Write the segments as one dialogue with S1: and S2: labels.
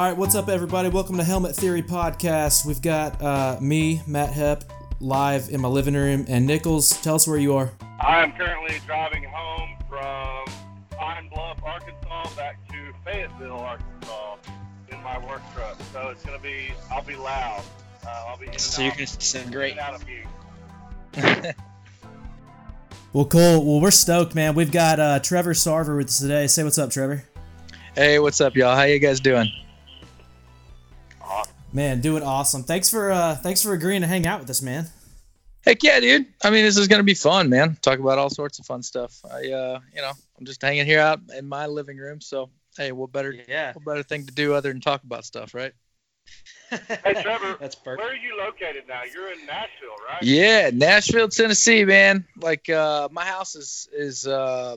S1: All right, what's up, everybody? Welcome to Helmet Theory Podcast. We've got uh, me, Matt Hepp, live in my living room, and Nichols. Tell us where you are.
S2: I am currently driving home from Pine Bluff, Arkansas, back to Fayetteville, Arkansas, in my work truck. So it's gonna be, I'll be loud. Uh, I'll be in
S3: So you're
S2: out,
S3: gonna sound
S2: in
S3: great.
S2: and out of mute.
S1: Well, cool. Well, we're stoked, man. We've got uh, Trevor Sarver with us today. Say what's up, Trevor.
S3: Hey, what's up, y'all? How you guys doing?
S2: Awesome.
S1: Man, doing awesome. Thanks for uh, thanks for agreeing to hang out with us, man.
S3: Heck yeah, dude. I mean, this is gonna be fun, man. Talk about all sorts of fun stuff. I, uh, you know, I'm just hanging here out in my living room. So, hey, what better,
S4: Yeah.
S3: what better thing to do other than talk about stuff, right?
S2: Hey Trevor,
S4: That's perfect.
S2: where are you located now? You're in Nashville, right?
S3: Yeah, Nashville, Tennessee, man. Like, uh, my house is is uh,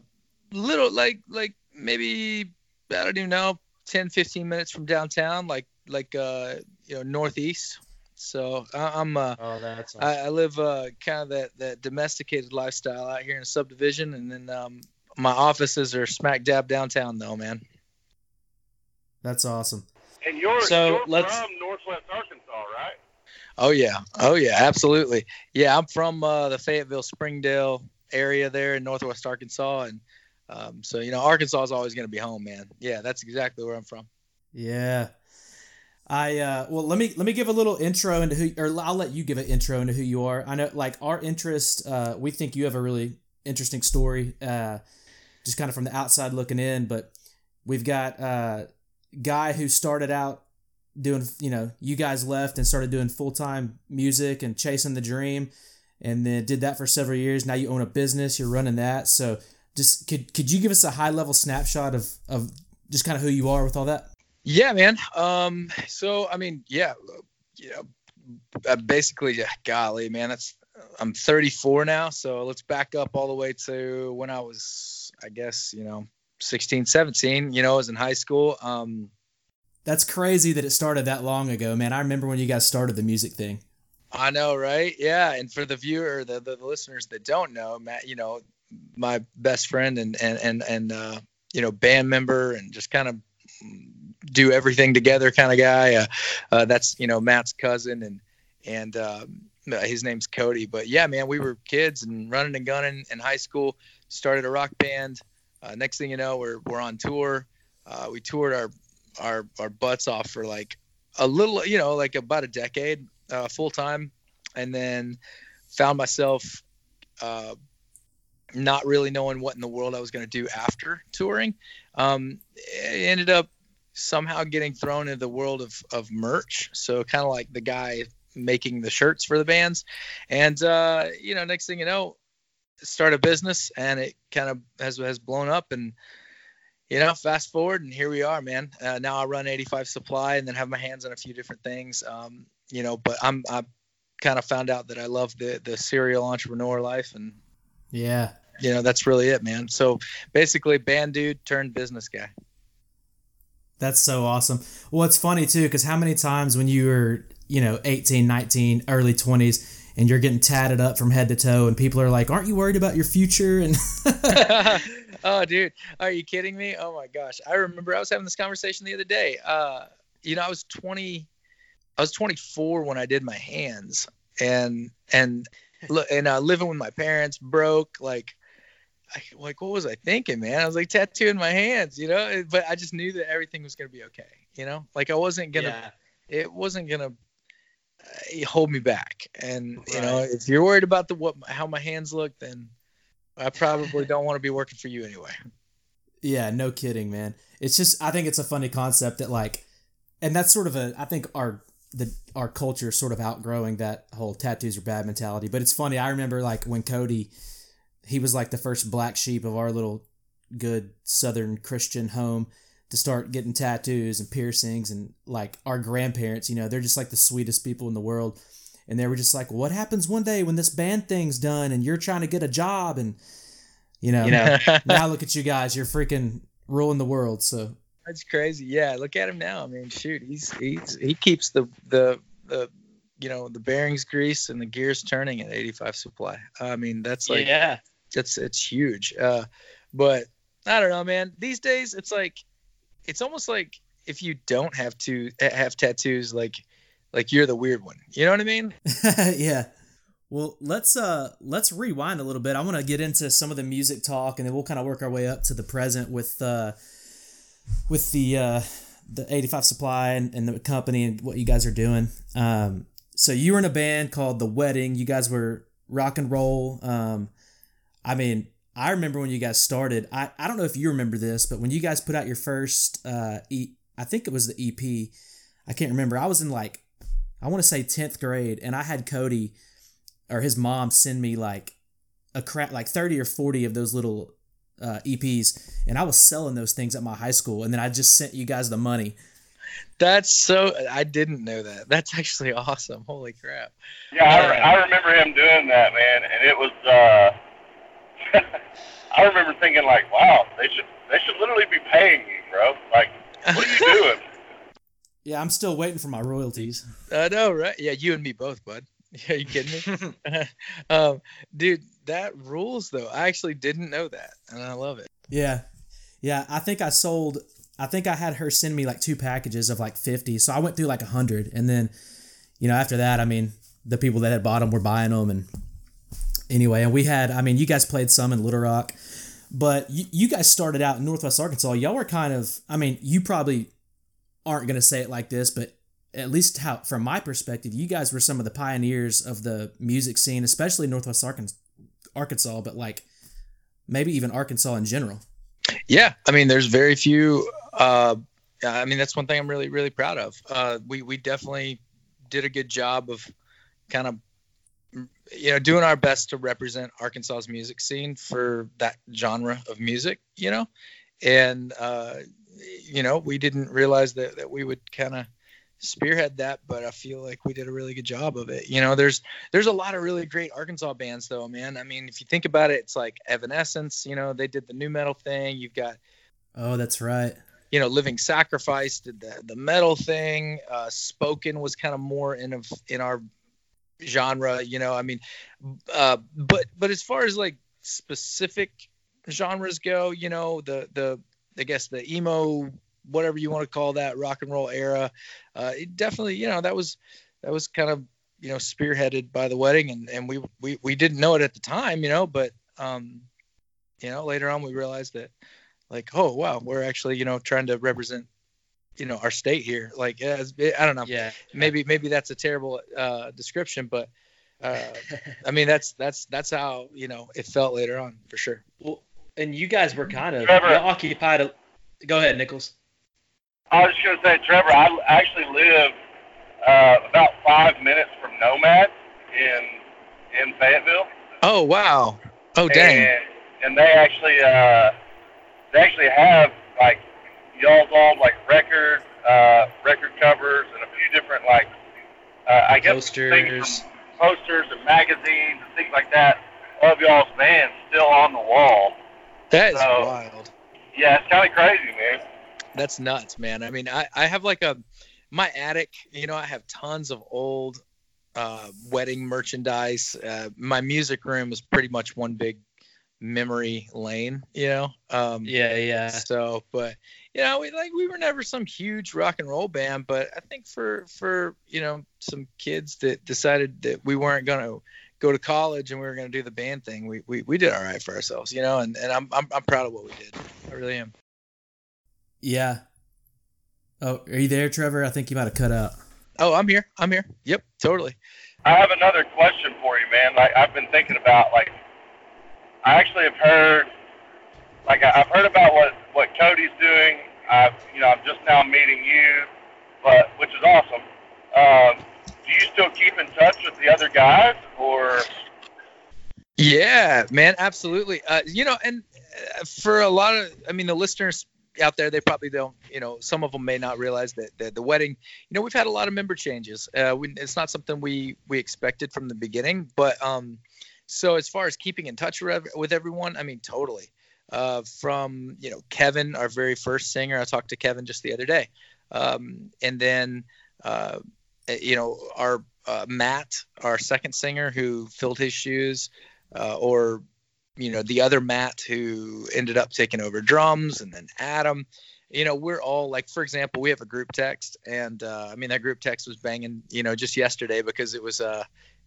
S3: little, like, like maybe I don't even know, 10, 15 minutes from downtown, like, like, uh, you know, northeast. So I, I'm uh,
S4: Oh, that's
S3: I, I live uh, kind of that, that domesticated lifestyle out here in a subdivision, and then um, my offices are smack dab downtown, though, man.
S1: That's awesome.
S2: And you're,
S4: So,
S2: you're
S4: let's-
S2: from Northwest Arkansas, right?
S3: Oh yeah, oh yeah, absolutely. Yeah, I'm from uh, the Fayetteville, Springdale area there in Northwest Arkansas, and um, so you know, Arkansas is always going to be home, man. Yeah, that's exactly where I'm from.
S1: Yeah. I uh well let me let me give a little intro into who or I'll let you give an intro into who you are. I know like our interest uh we think you have a really interesting story uh just kind of from the outside looking in, but we've got uh guy who started out doing you know, you guys left and started doing full-time music and chasing the dream and then did that for several years. Now you own a business, you're running that. So just could could you give us a high level snapshot of of just kind of who you are with all that?
S3: Yeah, man. Um, so I mean, yeah, you know, uh, basically, yeah, golly, man, that's I'm 34 now, so let's back up all the way to when I was, I guess, you know, 16, 17. You know, I was in high school. Um,
S1: That's crazy that it started that long ago, man. I remember when you guys started the music thing.
S3: I know, right? Yeah, and for the viewer, the, the the listeners that don't know, Matt, you know, my best friend and and and and uh, you know, band member, and just kind of do everything together kind of guy. Uh, uh, that's you know Matt's cousin, and and um, his name's Cody. But yeah, man, we were kids and running and gunning in high school. Started a rock band. Uh, next thing you know, we're we're on tour. Uh, we toured our our our butts off for like a little, you know, like about a decade uh, full time, and then found myself uh, not really knowing what in the world I was going to do after touring. Um, ended up somehow getting thrown into the world of, of merch. So kind of like the guy making the shirts for the bands, and uh, you know, next thing you know, start a business, and it kind of has has blown up and. You know, fast forward and here we are, man. Uh, now I run 85 Supply and then have my hands on a few different things. Um, you know, but I'm I kind of found out that I love the the serial entrepreneur life, and
S1: Yeah.
S3: you know that's really it, man. So basically, band dude turned business guy.
S1: That's so awesome. Well, it's funny too, because how many times when you were, you know, 18, 19, early 20s, and you're getting tatted up from head to toe, and people are like, aren't you worried about your future? And
S3: oh, dude, are you kidding me? Oh my gosh, I remember I was having this conversation the other day. Uh, you know, I was 20, I was 24 when I did my hands, and and and uh, living with my parents, broke, like. I, like what was I thinking, man? I was like tattooing my hands, you know, but I just knew that everything was gonna be okay, you know. Like I wasn't gonna
S4: yeah.
S3: it wasn't gonna uh, hold me back. And you know, if you're worried about the what how my hands look, then I probably don't want to be working for you anyway.
S1: yeah, no kidding, man. It's just, I think it's a funny concept that, like, and that's sort of a, I think our, the, our culture is sort of outgrowing that whole tattoos are bad mentality. But it's funny. I remember, like, when Cody, he was like the first black sheep of our little good Southern Christian home to start getting tattoos and piercings and like our grandparents, you know, they're just like the sweetest people in the world. And they were just like, what happens one day when this band thing's done and you're trying to get a job and you know,
S4: You know,
S1: now look at you guys, you're freaking ruling the world. So
S3: That's crazy. Yeah, look at him now. I mean, shoot, he's he's he keeps the the the you know the bearings grease and the gears turning at 85 supply. I mean, that's like
S4: yeah.
S3: That's it's huge. Uh, but I don't know, man. These days, it's like it's almost like if you don't have to have tattoos, like like you're the weird one. You know what I mean?
S1: yeah. Well, let's uh let's rewind a little bit. I want to get into some of the music talk, and then we'll kind of work our way up to the present with uh with the uh the 85 Supply and, and the company and what you guys are doing. Um, so you were in a band called The Wedding. You guys were rock and roll. Um, I mean, I remember when you guys started. I, I don't know if you remember this, but when you guys put out your first uh, e- I think it was the EP. I can't remember. I was in like I want to say 10th grade and I had Cody or his mom send me like a crap like 30 or 40 of those little uh, EPs and I was selling those things at my high school and then I just sent you guys the money.
S3: That's so I didn't know that. That's actually awesome. Holy crap.
S2: Yeah, I, re- I remember him doing that, man, and it was uh I remember thinking like, wow, they should they should literally be paying you, bro. Like, what are you doing?
S1: Yeah, I'm still waiting for my royalties.
S3: I know, right? Yeah, you and me both, bud. Yeah, you kidding me? um, dude, that rules though. I actually didn't know that, and I love it.
S1: Yeah, yeah. I think I sold. I think I had her send me like two packages of like fifty, so I went through like a hundred, and then, you know, after that, I mean, the people that had bought them were buying them, and anyway, and we had. I mean, you guys played some in Little Rock, but you, you guys started out in Northwest Arkansas. Y'all were kind of. I mean, you probably aren't going to say it like this, but at least how from my perspective, you guys were some of the pioneers of the music scene, especially Northwest Arkansas, but like maybe even Arkansas in general.
S3: Yeah, I mean, there's very few. Uh, I mean, that's one thing I'm really, really proud of. Uh, we we definitely did a good job of kind of you know doing our best to represent Arkansas's music scene for that genre of music, you know, and uh, you know we didn't realize that that we would kind of spearhead that, but I feel like we did a really good job of it. You know, there's there's a lot of really great Arkansas bands though, man. I mean, if you think about it, it's like Evanescence, you know, they did the nu metal thing. You've got
S1: Oh, that's right.
S3: You know, Living Sacrifice did the the metal thing. Uh Spoken was kind of more in of in our genre, you know. I mean, uh but but as far as like specific genres go, you know, the the I guess the emo whatever you want to call that rock and roll era. Uh, it definitely, you know, that was that was kind of you know spearheaded by the wedding, and and we we we didn't know it at the time, you know, but um, you know, later on we realized that like, oh wow, we're actually you know trying to represent you know our state here. Like, as, I don't know,
S4: yeah,
S3: maybe maybe that's a terrible uh, description, but. Uh, I mean that's that's that's how you know it felt later on for sure.
S4: Well, and you guys were kind of
S2: Trevor.
S4: occupied. A, go ahead, Nichols.
S2: I was just gonna say, Trevor, I actually live uh, about five minutes from Nomad in in Fayetteville.
S3: Oh wow! Oh dang!
S2: And, and they actually uh, they actually have like y'all's old like record uh, record covers and a few different like uh, I guess things
S4: Posters.
S2: from posters and magazines and things like that of y'all's band still on the wall.
S3: That is
S2: So-
S3: wild.
S2: Yeah, it's kind of crazy, man.
S3: That's nuts, man. I mean, I, I have like a my attic. You know, I have tons of old uh, wedding merchandise. Uh, my music room is pretty much one big memory lane. You know. Um,
S4: Yeah, yeah.
S3: So, but you know, we like we were never some huge rock and roll band, but I think for for you know some kids that decided that we weren't gonna go to college and we were gonna do the band thing, we we, we did all right for ourselves, you know, and, and I'm, I'm I'm proud of what we did. I really am.
S1: Yeah. Oh, are you there, Trevor? I think you might have cut out.
S3: Oh, I'm here. I'm here. Yep, totally.
S2: I have another question for you, man. Like I've been thinking about, like I actually have heard, like I've heard about what what Cody's doing. I've, you know, I'm just now meeting you, but which is awesome. Um, do you still keep in touch with the other guys, or
S3: Yeah, man, absolutely. Uh, you know, and uh, for a lot of, I mean, the listeners out there, they probably don't, you know, some of them may not realize that, that the wedding, you know, we've had a lot of member changes. Uh, we, it's not something we we expected from the beginning, but um, so as far as keeping in touch with everyone, I mean, totally. Uh, from you know Kevin, our very first singer, I talked to Kevin just the other day, um, and then uh, you know our uh, Matt, our second singer, who filled his shoes uh, or you know the other Matt who ended up taking over drums, and then Adam. you know, we're all like, for example, we have a group text, and uh, I mean that group text was banging, you know, just yesterday because it was uh,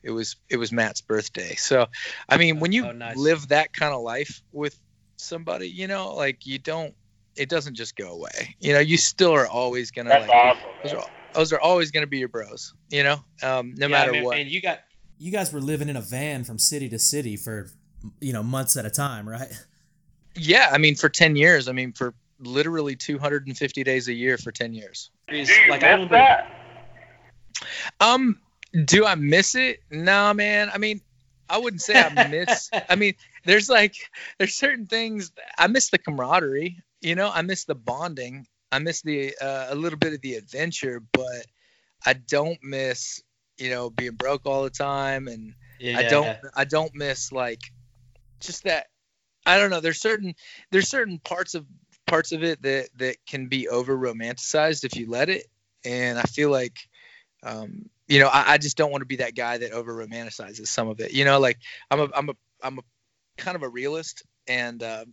S3: it was it was Matt's birthday. So, I mean, when you
S4: Oh, nice.
S3: live that kind of life with somebody, you know, like you don't, it doesn't just go away. You know, you still are always gonna
S2: That's
S3: like,
S2: awesome.
S3: those are those are always gonna be your bros. You know, um, no
S4: Yeah,
S3: matter
S4: I mean,
S3: what.
S4: And you got
S1: You guys were living in a van from city to city for you know months at a time, right?
S3: Yeah, I mean, for ten years. I mean, for literally 250 days a year for 10 years.
S4: is
S2: Do you
S4: like I
S2: miss
S4: remember.
S2: that?
S3: Um, do I miss it? Nah, man. I mean, I wouldn't say I miss. I mean, there's like there's certain things I miss the camaraderie. You know, I miss the bonding. I miss the uh, a little bit of the adventure, but I don't miss you know being broke all the time, and
S4: Yeah.
S3: I don't I don't miss like just that. I don't know. There's certain there's certain parts of parts of it that that can be over romanticized if you let it, and I feel like um, you know, I, I just don't want to be that guy that over romanticizes some of it. You know, like I'm a I'm a I'm a kind of a realist, and uh,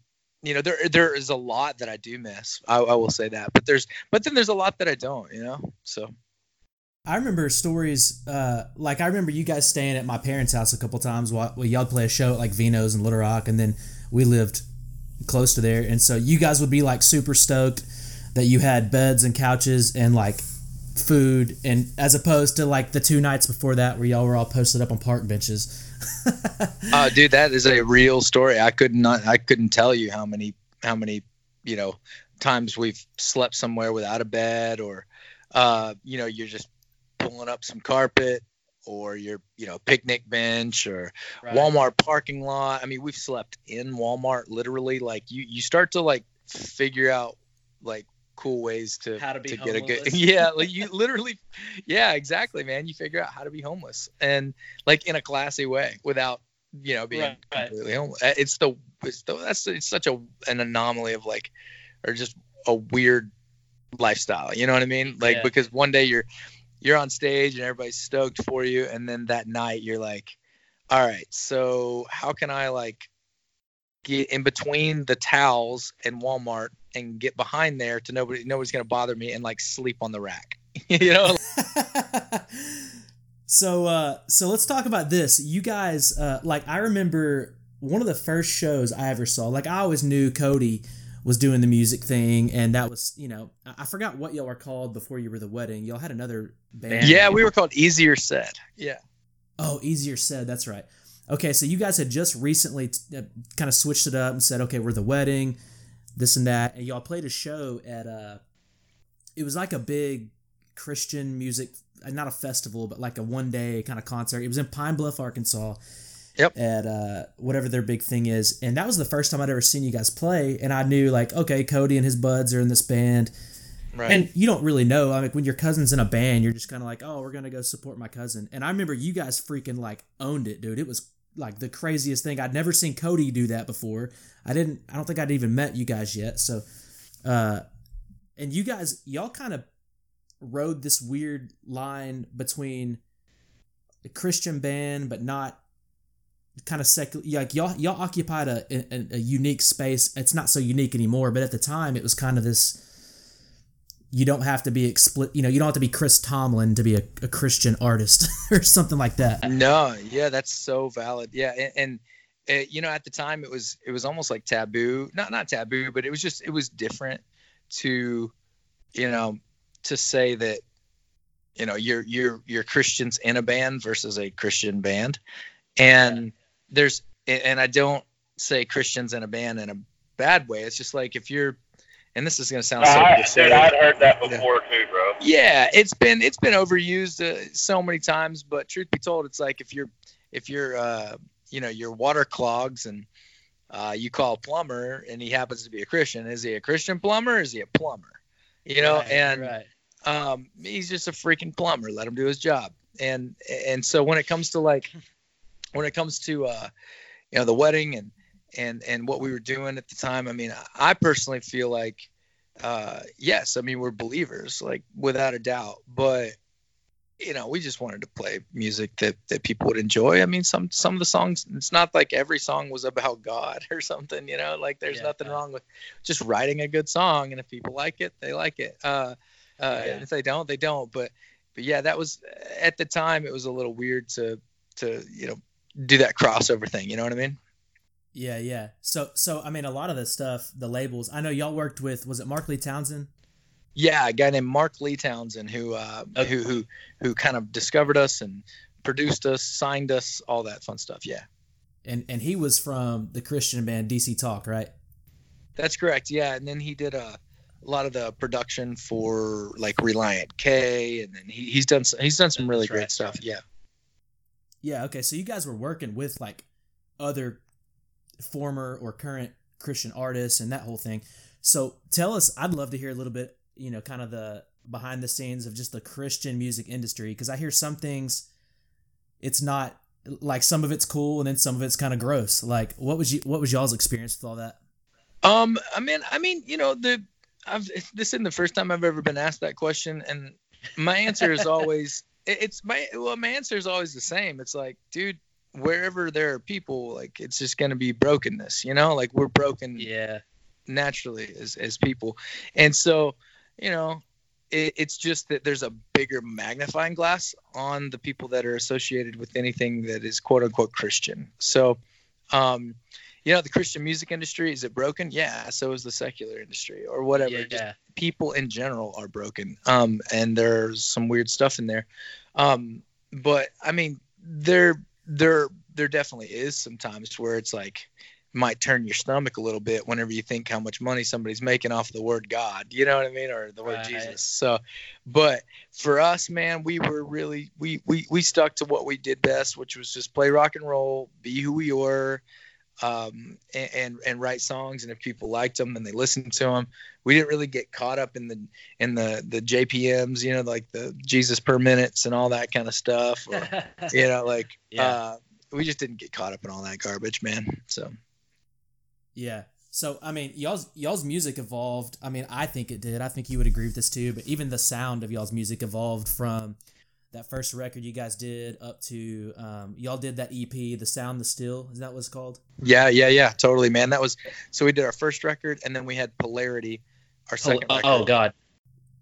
S3: you know, there there is a lot that I do miss. I, I will say that, but there's but then there's a lot that I don't. You know, so
S1: I remember stories uh, like I remember you guys staying at my parents' house a couple times while, while y'all play a show at like Vino's in Little Rock, and then we lived close to there, and so you guys would be like super stoked that you had beds and couches and like food, and as opposed to like the two nights before that where y'all were all posted up on park benches.
S3: uh, dude, that is a real story. I could not I couldn't tell you how many how many you know times we've slept somewhere without a bed, or uh, you know, you're just pulling up some carpet. Or your, you know, picnic bench, or
S4: Right.
S3: Walmart parking lot. I mean, we've slept in Walmart literally. Like you, you start to like figure out like cool ways to
S4: How to be
S3: get a good yeah. Like you literally, yeah, exactly, man. You figure out how to be homeless and like in a classy way without you know being
S4: Right, right.
S3: completely homeless. Uh, It's the it's the that's it's such a an anomaly of like or just a weird lifestyle. You know what I mean? Like
S4: Yeah.
S3: because one day you're you're on stage and everybody's stoked for you, and then that night you're like, all right, so how can I like get in between the towels and Walmart and get behind there to nobody nobody's gonna bother me and like sleep on the rack. you know?
S1: so uh so let's talk about this you guys uh like i remember one of the first shows i ever saw like i always knew cody was doing the music thing and that was you know i I forgot what y'all were called before you were the wedding y'all had another band
S3: Yeah, we were called Easier Said. Yeah.
S1: oh easier said that's right okay so you guys had just recently t- uh, kind of switched it up and said okay we're the wedding this and that and y'all played a show at uh it was like a big christian music not a festival but like a one day kind of concert it was in pine bluff arkansas
S3: Yep.
S1: at uh whatever their big thing is and that was the first time i'd ever seen you guys play and i knew like okay cody and his buds are in this band
S3: Right.
S1: and you don't really know. I mean, when your cousin's in a band, you're just kind of like, oh, we're gonna go support my cousin. And I remember you guys freaking like owned it, dude. It was like the craziest thing. I'd never seen Cody do that before. I didn't. I don't think I'd even met you guys yet. So, uh, and you guys, y'all kind of rode this weird line between a Christian band, but not kind of secular. Like y'all, y'all occupied a, a a unique space. It's not so unique anymore, but at the time, it was kind of this you don't have to be explicit you know you don't have to be chris tomlin to be a, a christian artist or something like that
S3: no, yeah, that's so valid. Yeah, and, and uh, you know, at the time, it was it was almost like taboo. Not not taboo, but it was just it was different to, you know, to say that, you know, you're you're you're Christians in a band versus a Christian band, and there's and I don't say Christians in a band in a bad way. It's just like if you're, and this is gonna sound so
S2: I,
S3: cliche.
S2: dude, I'd heard that before too, bro.
S3: Yeah, it's been it's been overused uh, so many times, but truth be told, it's like if you're if you're uh, you know your water clogs and uh, you call a plumber and he happens to be a Christian, is he a Christian plumber? Or is he a plumber? You know,
S4: Right,
S3: and
S4: right.
S3: um, he's just a freaking plumber. Let him do his job. And and so when it comes to like when it comes to uh, you know the wedding and and and what we were doing at the time, I mean, I personally feel like uh, yes, I mean we're believers, like without a doubt. But you know, we just wanted to play music that that people would enjoy. I mean, some some of the songs, it's not like every song was about God or something, you know. Like there's
S4: Yeah.
S3: nothing wrong with just writing a good song, and if people like it, they like it. Uh, uh,
S4: Yeah.
S3: and if they don't, they don't. But but yeah, that was at the time it was a little weird to to you know do that crossover thing. You know what I mean?
S1: Yeah, yeah. So, so I mean, a lot of the stuff, the labels. I know y'all worked with. Was it Mark Lee Townsend?
S3: Yeah, a guy named Mark Lee Townsend who uh, who who who kind of discovered us and produced us, signed us, all that fun stuff. Yeah.
S1: And and he was from the Christian band DC Talk, right?
S3: That's correct. Yeah, and then he did a, a lot of the production for like Relient K, and then he, he's done some, he's done some really
S4: That's
S3: great
S4: right.
S3: stuff. Yeah.
S1: Yeah. Okay. So you guys were working with like other former or current Christian artists and that whole thing. So tell us. I'd love to hear a little bit. You know, kind of the behind the scenes of just the Christian music industry because I hear some things. It's not like some of it's cool and then some of it's kind of gross. Like, what was you? What was y'all's experience with all that?
S3: Um, I mean, I mean, you know, the I've this isn't the first time I've ever been asked that question, and my answer is always it's my well, my answer is always the same. It's like, dude, wherever there are people, like it's just gonna be brokenness, you know, like we're broken
S4: Yeah.
S3: naturally as as people, and so, you know. It, it's just that there's a bigger magnifying glass on the people that are associated with anything that is quote unquote Christian. So, um, you know, the Christian music industry is it broken? Yeah, so is the secular industry or whatever.
S4: Yeah.
S3: Just people in general are broken. Um, and there's some weird stuff in there. Um, but I mean, there, there, there definitely is sometimes where it's like might turn your stomach a little bit whenever you think how much money somebody's making off the word God. You know what I mean, or the word
S4: Right.
S3: Jesus. So, but for us, man, we were really we we we stuck to what we did best, which was just play rock and roll, be who we were um, and, and and write songs. And if people liked them and they listened to them, we didn't really get caught up in the in the the JPMs, you know, like the Jesus per minutes and all that kind of stuff. Or, you know, like
S4: Yeah.
S3: uh, we just didn't get caught up in all that garbage, man. So
S1: Yeah. So I mean, y'all's y'all's music evolved. I mean, I think it did. I think you would agree with this too. But even the sound of y'all's music evolved from that first record you guys did up to um, y'all did that EP, "The Sound, the Still." Is that what it's called?
S3: yeah, yeah, yeah, totally, man. That was so we did our first record, and then we had Polarity, our
S4: Oh,
S3: second record.
S4: oh God.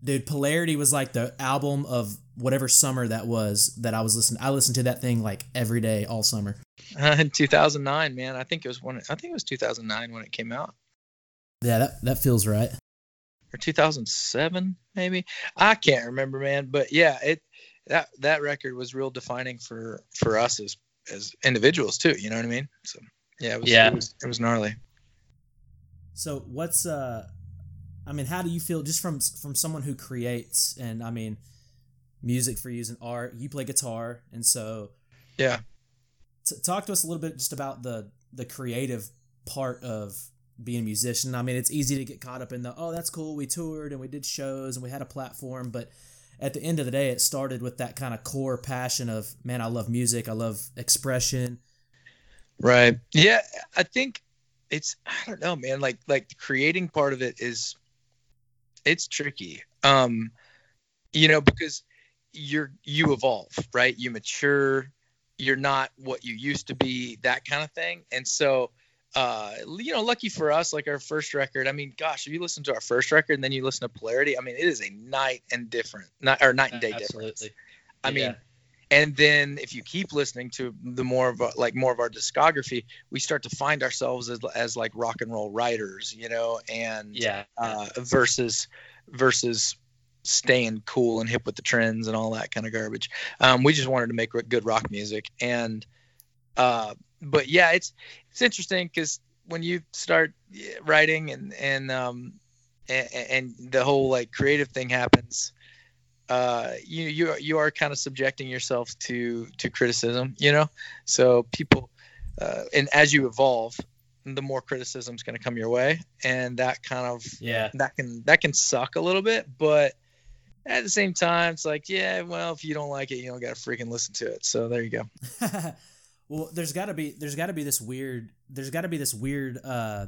S1: Dude, Polarity was like the album of whatever summer that was that I was listening. I listened to that thing like every day all summer.
S3: Uh, in 2009, man. I think it was when I think it was 2009 when it came out,
S1: Yeah, that that feels right.
S3: or 2007 maybe. I can't remember, man. But yeah, it that that record was real defining for for us as as individuals too. You know what I mean? So yeah, it was
S4: Yeah.
S3: it was, it was gnarly.
S1: So what's uh I mean, how do you feel just from from someone who creates and I mean music for using art, you play guitar and so
S3: Yeah.
S1: t- talk to us a little bit just about the the creative part of being a musician. I mean, it's easy to get caught up in the oh, that's cool. We toured and we did shows and we had a platform, but at the end of the day, it started with that kind of core passion of man, I love music, I love expression.
S3: Right. Yeah, I think it's I don't know, man. Like like the creating part of it is it's tricky. Um you know, because you're you evolve, right? You mature, you're not what you used to be, that kind of thing. And so uh you know, lucky for us, like our first record, I mean, gosh, if you listen to our first record and then you listen to Polarity, I mean, it is a night and different, not or night and day difference.
S4: Absolutely.
S3: I
S4: Yeah.
S3: mean, and then if you keep listening to the more of our, like more of our discography, we start to find ourselves as, as like rock and roll writers, you know, and
S4: Yeah.
S3: uh, versus versus staying cool and hip with the trends and all that kind of garbage. Um, we just wanted to make good rock music, and uh, but yeah, it's it's interesting because when you start writing and and um, and, and the whole like creative thing happens uh, you you you are kind of subjecting yourself to to criticism, you know. So people, uh, and as you evolve, the more criticism is going to come your way, and that kind of
S4: Yeah.
S3: that can that can suck a little bit, but at the same time, it's like yeah, well, if you don't like it, you don't got to freaking listen to it. So there you go.
S1: well, there's got to be there's got to be this weird there's got to be this weird uh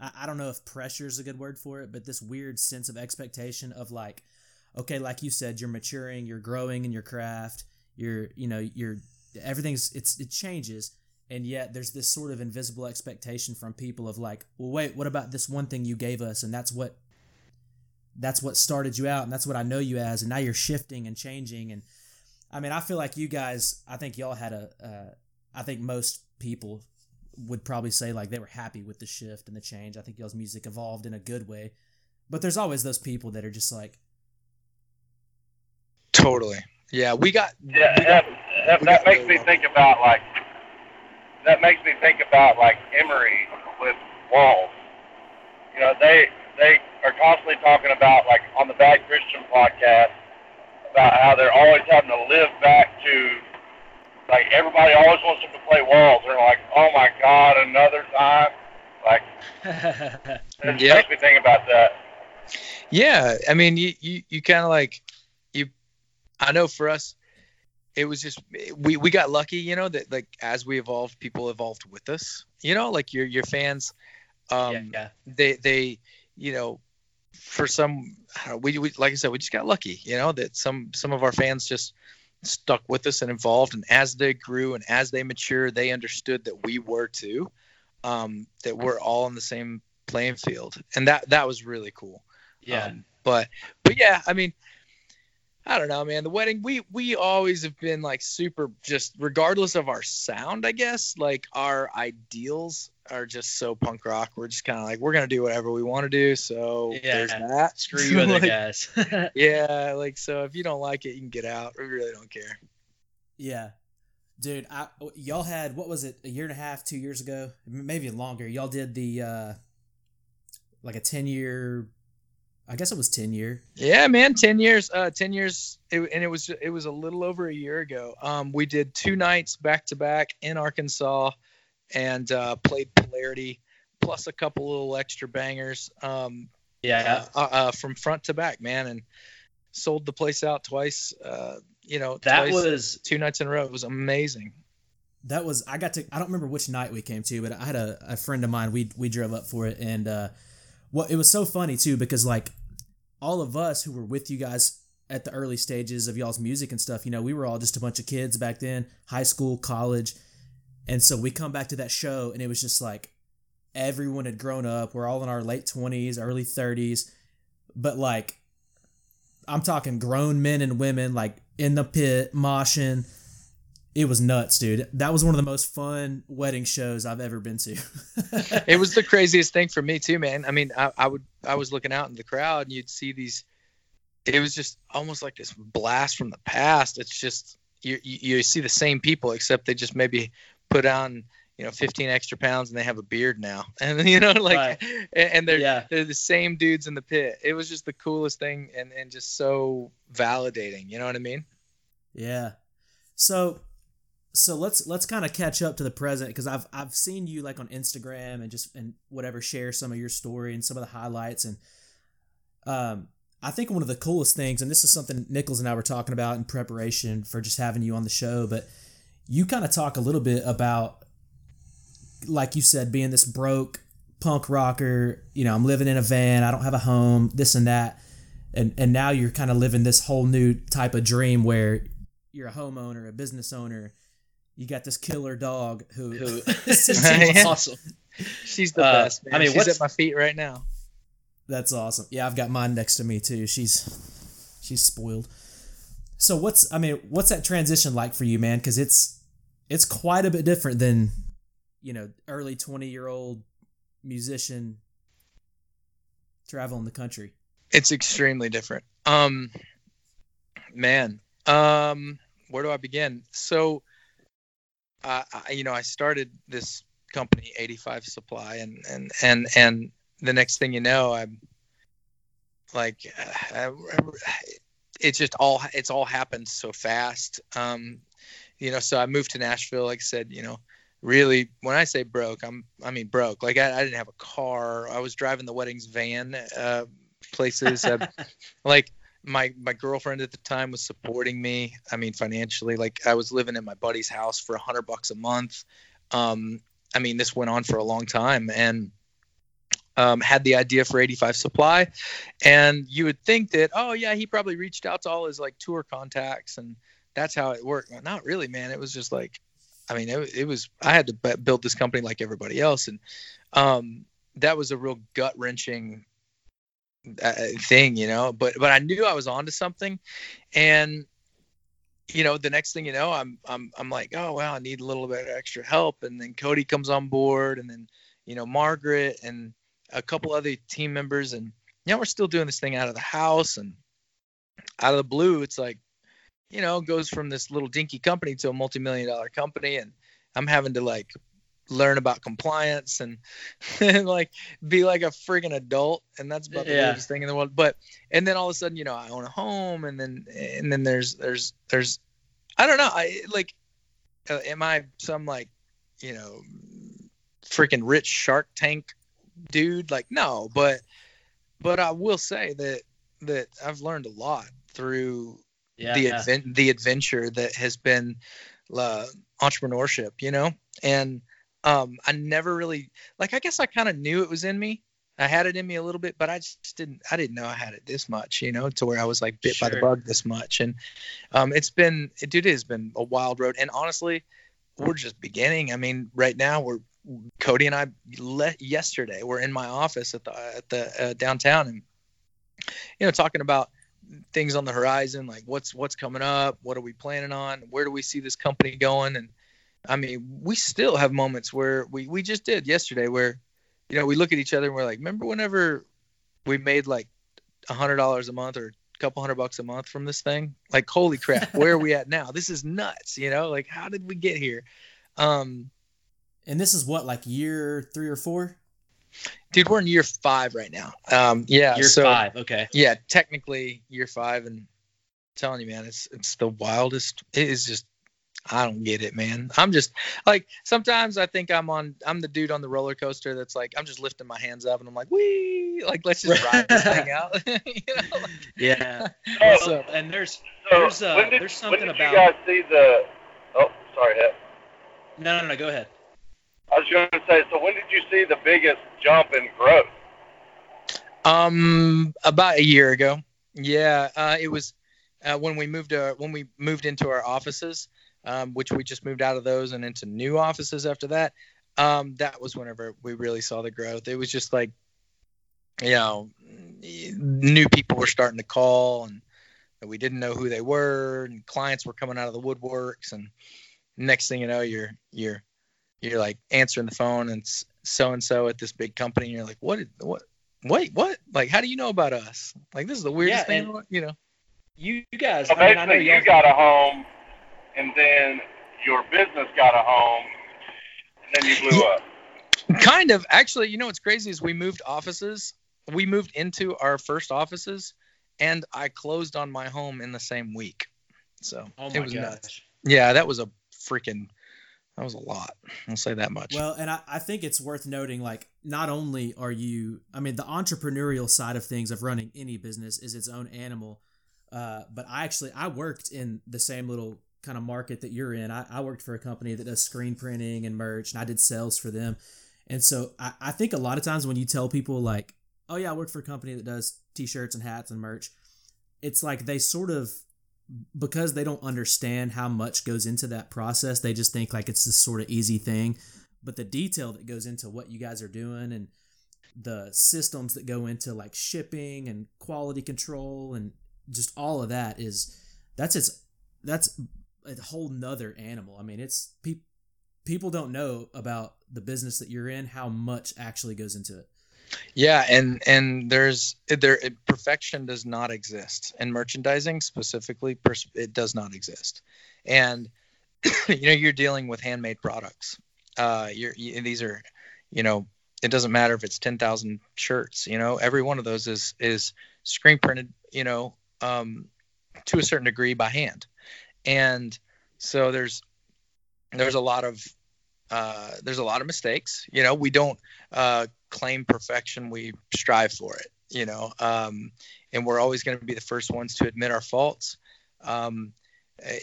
S1: I, I don't know if pressure is a good word for it, but this weird sense of expectation of like okay, like you said, you're maturing, you're growing in your craft, you're you know you're everything's it's it changes, and yet there's this sort of invisible expectation from people of like, well, wait, what about this one thing you gave us, and that's what that's what started you out, and that's what I know you as, and now you're shifting and changing, and I mean, I feel like you guys, I think y'all had a, uh, I think most people would probably say like they were happy with the shift and the change. I think y'all's music evolved in a good way, but there's always those people that are just like,
S3: Totally. Yeah, we got.
S2: Yeah,
S3: we got-
S2: that, that, that makes me think about like that makes me think about like Emery with Walls. You know, they they are constantly talking about like on the Bad Christian podcast about how they're always having to live back to like everybody always wants them to play Walls. They're like, oh my God, another time. Like it
S3: Yep.
S2: makes me think about that.
S3: Yeah, I mean, you you, you kind of like you. I know for us, it was just we we got lucky, you know, that like as we evolved, people evolved with us. You know, like your your fans, um,
S4: yeah, yeah.
S3: they they you know, for some know, we we like I said, we just got lucky, you know, that some some of our fans just stuck with us and involved. and as they grew and as they matured, they understood that we were too, um, that we're all on the same playing field, and that that was really cool.
S4: Yeah.
S3: Um, but but yeah, I mean, I don't know, man. The wedding, we we always have been like super, just regardless of our sound, I guess. Like our ideals are just so punk rock. We're just kind of like we're gonna do whatever we want to do. So
S4: Yeah.
S3: there's that.
S4: Screw you other
S3: Like,
S4: guys.
S3: Yeah, like so if you don't like it, you can get out. We really don't care.
S1: yeah, dude, I y'all had what was it a year and a half, two years ago, maybe longer. Y'all did the uh like a ten year, I guess it was ten year.
S3: Yeah, man, ten years. Uh, ten years, it, and it was it was a little over a year ago. Um, we did two nights back to back in Arkansas, and uh, played Polarity, plus a couple little extra bangers. Um,
S4: yeah.
S3: uh, uh, from front to back, man, and sold the place out twice. Uh, you know,
S4: That
S3: twice,
S4: was
S3: two nights in a row. It was amazing.
S1: that was I got to I don't remember which night we came to, but I had a, a friend of mine. We we drove up for it, and uh, what it was so funny too because like all of us who were with you guys at the early stages of y'all's music and stuff, you know, we were all just a bunch of kids back then, high school, college, and so we come back to that show, and it was just like everyone had grown up. We're all in our late twenties, early thirties, but like I'm talking grown men and women like in the pit moshing it was nuts, dude. That was one of the most fun wedding shows I've ever been to.
S3: it was the craziest thing for me too, man. I mean, I, I would I was looking out in the crowd and you'd see these. It was just almost like this blast from the past. It's just you you, you see the same people except they just maybe put on you know 15 extra pounds and they have a beard now, and you know like
S4: Right.
S3: and, and they're
S4: yeah.
S3: they're the same dudes in the pit. It was just the coolest thing and and just so validating. You know what I mean?
S1: yeah. So so let's let's kind of catch up to the present because I've I've seen you like on Instagram and just and whatever share some of your story and some of the highlights and um I think one of the coolest things and this is something Nichols and I were talking about in preparation for just having you on the show but you kind of talk a little bit about like you said being this broke punk rocker you know I'm living in a van I don't have a home this and that and and now you're kind of living this whole new type of dream where you're a homeowner, a business owner. You got this killer dog who,
S4: Who
S3: Yeah.
S4: awesome.
S3: She's the
S4: Uh,
S3: best. Man.
S4: I mean,
S3: she's
S4: what's-
S3: at my feet right now.
S1: that's awesome. Yeah, I've got mine next to me too. She's she's spoiled. So what's I mean, what's that transition like for you, man? Because it's it's quite a bit different than you know early twenty year old musician traveling the country.
S3: it's extremely different um man um where do i begin so uh, I, you know i started this company 85 supply and and and and the next thing you know i'm like uh, it's just all it's all happened so fast. Um you know so i moved to nashville like i said you know really when i say broke i'm i mean broke. Like i, I didn't have a car. I was driving the weddings van uh places uh, like my my girlfriend at the time was supporting me i mean financially like i was living in my buddy's house for a hundred bucks a month um i mean this went on for a long time and um, had the idea for 85 Supply, and you would think that oh yeah he probably reached out to all his like tour contacts and that's how it worked. Well, not really, man. It was just like, I mean, it, it was I had to build this company like everybody else, and um, that was a real gut wrenching thing, you know. But but I knew I was onto something, and you know, the next thing you know, I'm I'm I'm like, oh well, I need a little bit of extra help, and then Cody comes on board, and then you know Margaret and a couple other team members, and you know we're still doing this thing out of the house, and out of the blue, it's like, you know, goes from this little dinky company to a multi-million dollar company, and I'm having to like learn about compliance and, and like be like a friggin' adult and that's about the yeah. weirdest thing in the world but and then all of a sudden you know i own a home and then and then there's there's there's i don't know i like uh, am i some like you know freaking rich shark tank dude like no but but i will say that that i've learned a lot through yeah, the. Advent, the adventure that has been uh, entrepreneurship you know and um, I never really like. I guess I kind of knew it was in me. I had it in me a little bit, but I just didn't. I didn't know I had it this much, you know, to where I was like bit sure. by the bug this much. And um, it's been, it, dude, it has been a wild road. And honestly, we're just beginning. I mean, right now we're Cody and I let yesterday. We're in my office at the at the uh, downtown, and you know, talking about things on the horizon, like what's what's coming up, what are we planning on, where do we see this company going, and I mean, we still have moments where we we just did yesterday where, you know, we look at each other and we're like, remember whenever we made like a hundred dollars a month or a couple hundred bucks a month from this thing? Like, holy crap, where are we at now? This is nuts, you know? Like, how did we get here? Um,
S1: and this is what like year three or four.
S3: Dude, we're in year five right now. Um, yeah,
S4: year so, five. Okay.
S3: Yeah, technically year five, and I'm telling you, man, it's it's the wildest. It is just I don't get it, man. I'm just like sometimes I think I'm on I'm the dude on the roller coaster that's like I'm just lifting my hands up and I'm like, wee like let's just ride this thing out. you
S4: know? Like, yeah. Oh, so, and there's there's uh, did, there's something
S2: when did
S4: about
S2: you guys see the oh sorry, Hep.
S4: No, no, no, go ahead.
S2: I was going to say, so when did you see the biggest jump in growth?
S3: Um, about a year ago. Yeah, uh, it was uh, when we moved uh, when we moved into our offices um, which we just moved out of those and into new offices after that. Um, that was whenever we really saw the growth. It was just like, you know, new people were starting to call and we didn't know who they were and clients were coming out of the woodworks and next thing you know you're you're you're like answering the phone and so and so at this big company and you're like what what wait what like how do you know about us like this is the weirdest yeah, thing you know
S4: you guys
S2: so basically I mean, I you got a home and then your business got a home, and then you blew up.
S3: Kind of. Actually, you know what's crazy is we moved offices. We moved into our first offices, and I closed on my home in the same week. So
S4: oh it was gosh. nuts.
S3: Yeah, that was a freaking that was a lot. I'll say that much.
S1: Well, and I, I think it's worth noting like not only are you I mean the entrepreneurial side of things of running any business is its own animal. Uh, but I actually I worked in the same little kind of market that you're in. I, I worked for a company that does screen printing and merch, and I did sales for them. And so I, I think a lot of times when you tell people like, oh yeah, I work for a company that does t-shirts and hats and merch, it's like they sort of because they don't understand how much goes into that process, they just think like it's this sort of easy thing. But the detail that goes into what you guys are doing and the systems that go into like shipping and quality control and just all of that is that's its that's a whole nother animal. I mean, it's pe- people don't know about the business that you're in, how much actually goes into it.
S3: Yeah, and and there's there perfection does not exist in merchandising specifically. It does not exist, and you know you're dealing with handmade products. Uh, you're you, these are, you know, it doesn't matter if it's ten thousand shirts. You know, every one of those is is screen printed. You know, um, to a certain degree by hand and so there's there's a lot of uh, there's a lot of mistakes. You know, we don't uh, claim perfection; we strive for it. You know, um, and we're always going to be the first ones to admit our faults. Um,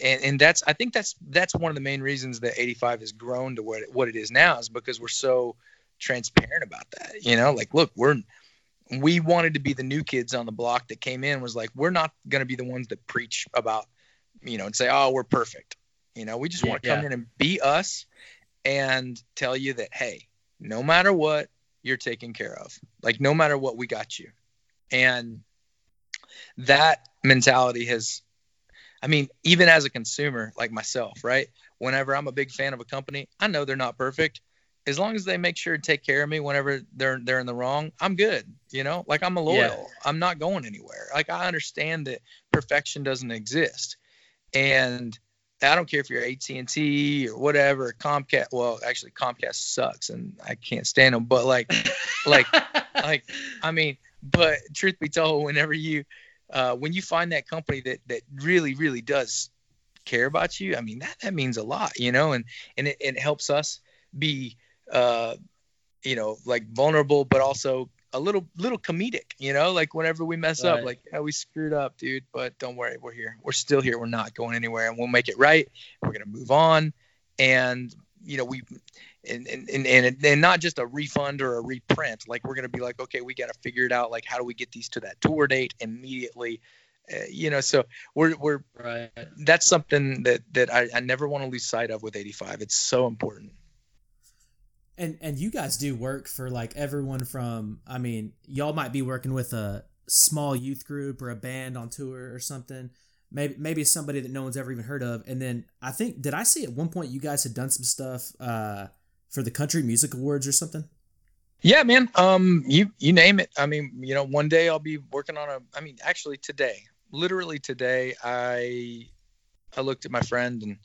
S3: and, and that's I think that's that's one of the main reasons that 85 has grown to what it, what it is now is because we're so transparent about that. You know, like, look, we're we wanted to be the new kids on the block that came in was like, we're not going to be the ones that preach about, you know, and say, oh, we're perfect. You know, we just
S4: Yeah,
S3: want to come
S4: yeah.
S3: in and be us and tell you that, hey, no matter what, you're taken care of. Like, no matter what, we got you. And that mentality has, I mean, even as a consumer like myself, right? Whenever I'm a big fan of a company, I know they're not perfect. As long as they make sure to take care of me whenever they're they're in the wrong, I'm good. You know, like I'm a loyal.
S4: Yeah.
S3: I'm not going anywhere. Like I understand that perfection doesn't exist, and I don't care if you're AT and T or whatever, Comcast. Well, actually, Comcast sucks, and I can't stand them. But like, like, like, I mean, but truth be told, whenever you, uh, when you find that company that that really, really does care about you, I mean, that that means a lot, you know, and and it, it helps us be, uh, you know, like vulnerable, but also a little little comedic, you know, like whenever we mess up, like yeah, we screwed up, dude, but don't worry, we're here, we're still here, we're not going anywhere, and we'll make it right. We're gonna move on, and you know we and and and, and, and not just a refund or a reprint. Like we're going to be like okay we got to figure it out. Like how do we get these to that tour date immediately? Uh, you know so we're we're
S4: right.
S3: that's something that that I, I never want to lose sight of with 85 it's so important
S1: And and you guys do work for like everyone from I mean, y'all might be working with a small youth group or a band on tour or something. Maybe maybe somebody that no one's ever even heard of. And then I think did I see at one point you guys had done some stuff uh for the Country Music Awards or something?
S3: yeah man um you you name it i mean you know one day i'll be working on a i mean actually today literally today i i looked at my friend and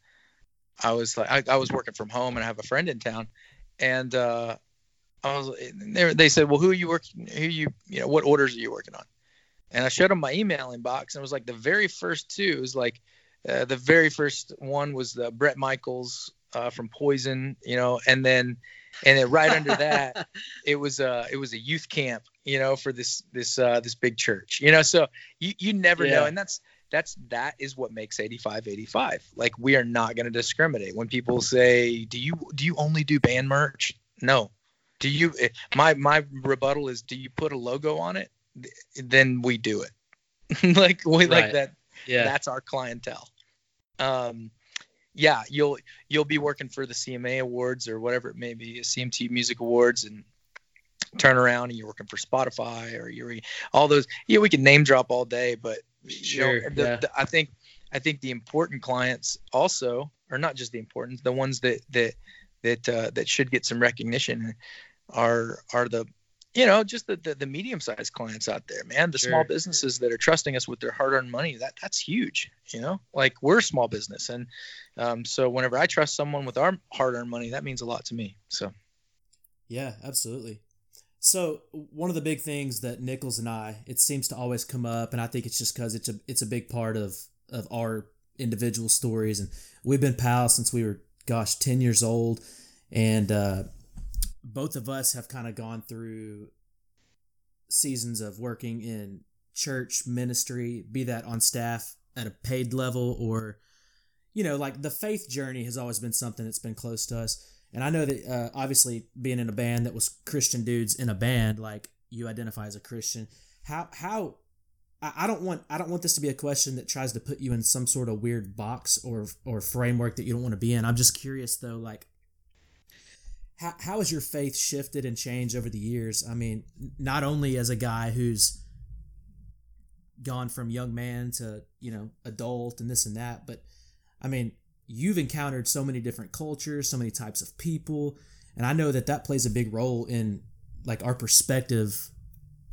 S3: i was like i, I was working from home and i have a friend in town and uh i was they, they said well who are you working who you you know what orders are you working on? And i showed them my email inbox and it was like the very first two was like uh, the very first one was the bret michaels uh, from poison you know and then and then right under that it was uh it was a youth camp you know for this this uh this big church you know so you you never know and that's that's that is what makes 85 85 like we are not going to discriminate. When people say do you do you only do band merch? No. Do you eh, my my rebuttal is do you put a logo on it? Then we do it. Like we like that
S4: Yeah.
S3: that's our clientele. Um yeah you'll you'll be working for the cma awards or whatever it may be cmt music awards and turn around and you're working for spotify or you're all those yeah we can name drop all day but you know,
S4: Sure,
S3: the,
S4: yeah.
S3: the, i think i think the important clients also are not just the important the ones that that that uh, that should get some recognition are are the you know just the the, the medium sized clients out there man the small businesses that are trusting us with their hard earned money that that's huge you know like we're a small business and um, so whenever i trust someone with our hard earned money that means a lot to me so
S1: Yeah, absolutely. So one of the big things that Nichols and I, it seems to always come up, and I think it's just because it's a it's a big part of of our individual stories, and we've been pals since we were, gosh, ten years old, and uh, both of us have kind of gone through seasons of working in church ministry, be that on staff at a paid level or, you know, like the faith journey has always been something that's been close to us. And I know that uh, obviously being in a band that was Christian dudes in a band, like you identify as a Christian. How how I, I don't want I don't want this to be a question that tries to put you in some sort of weird box or or framework that you don't want to be in. I'm just curious though, like how how has your faith shifted and changed over the years? I mean, not only as a guy who's gone from young man to you know adult and this and that, but I mean you've encountered so many different cultures, so many types of people, and I know that that plays a big role in like our perspective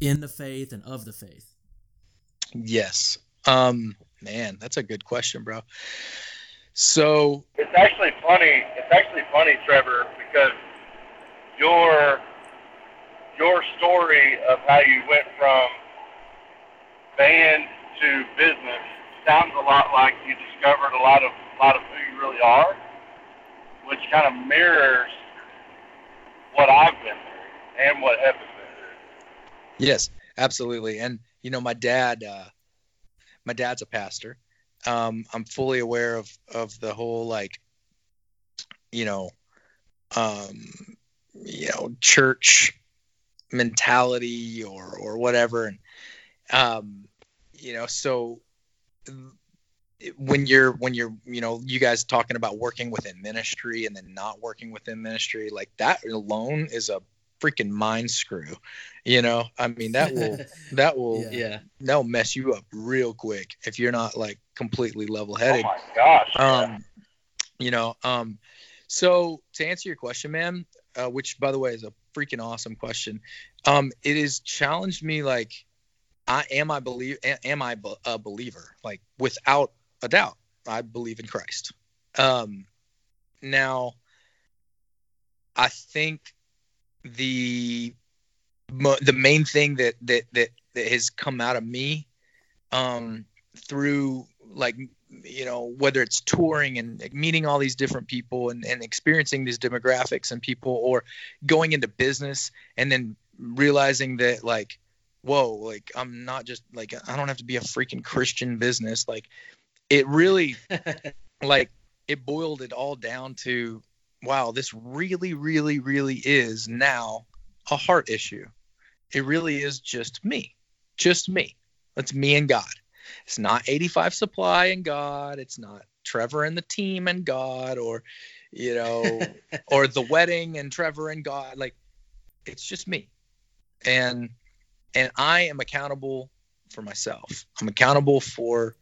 S1: in the faith and of the faith.
S3: yes um man that's a good question bro so
S2: It's actually funny. It's actually funny, Trevor, because your your story of how you went from band to business sounds a lot like you discovered a lot of a lot of who you really are, which kind of mirrors what I've been through and what Kevin's been through.
S3: Yes, absolutely. And you know, my dad, uh, my dad's a pastor. Um, I'm fully aware of of the whole like, you know, um, you know church mentality or or whatever and um you know so when you're when you're you know you guys talking about working within ministry and then not working within ministry like that alone is a freaking mind screw you know i mean that will that will
S4: Yeah.
S3: that'll mess you up real quick if you're not like completely level headed
S2: Oh my gosh.
S3: um you know um so to answer your question man uh, which by the way is a freaking awesome question um it has challenged me like i am i believe am I a believer like without a doubt. I believe in christ. Um now i think the the main thing that that that, that has come out of me um through like you know whether it's touring and meeting all these different people and, and experiencing these demographics and people or going into business and then realizing that like whoa like i'm not just like i don't have to be a freaking christian business. Like it really like it boiled it all down to wow this really really really is now a heart issue. It really is just me just me. It's me and god. It's not 85 supply and god. It's not trevor and the team and god or you know or the wedding and trevor and god. Like it's just me. And and i am accountable for myself. I'm accountable for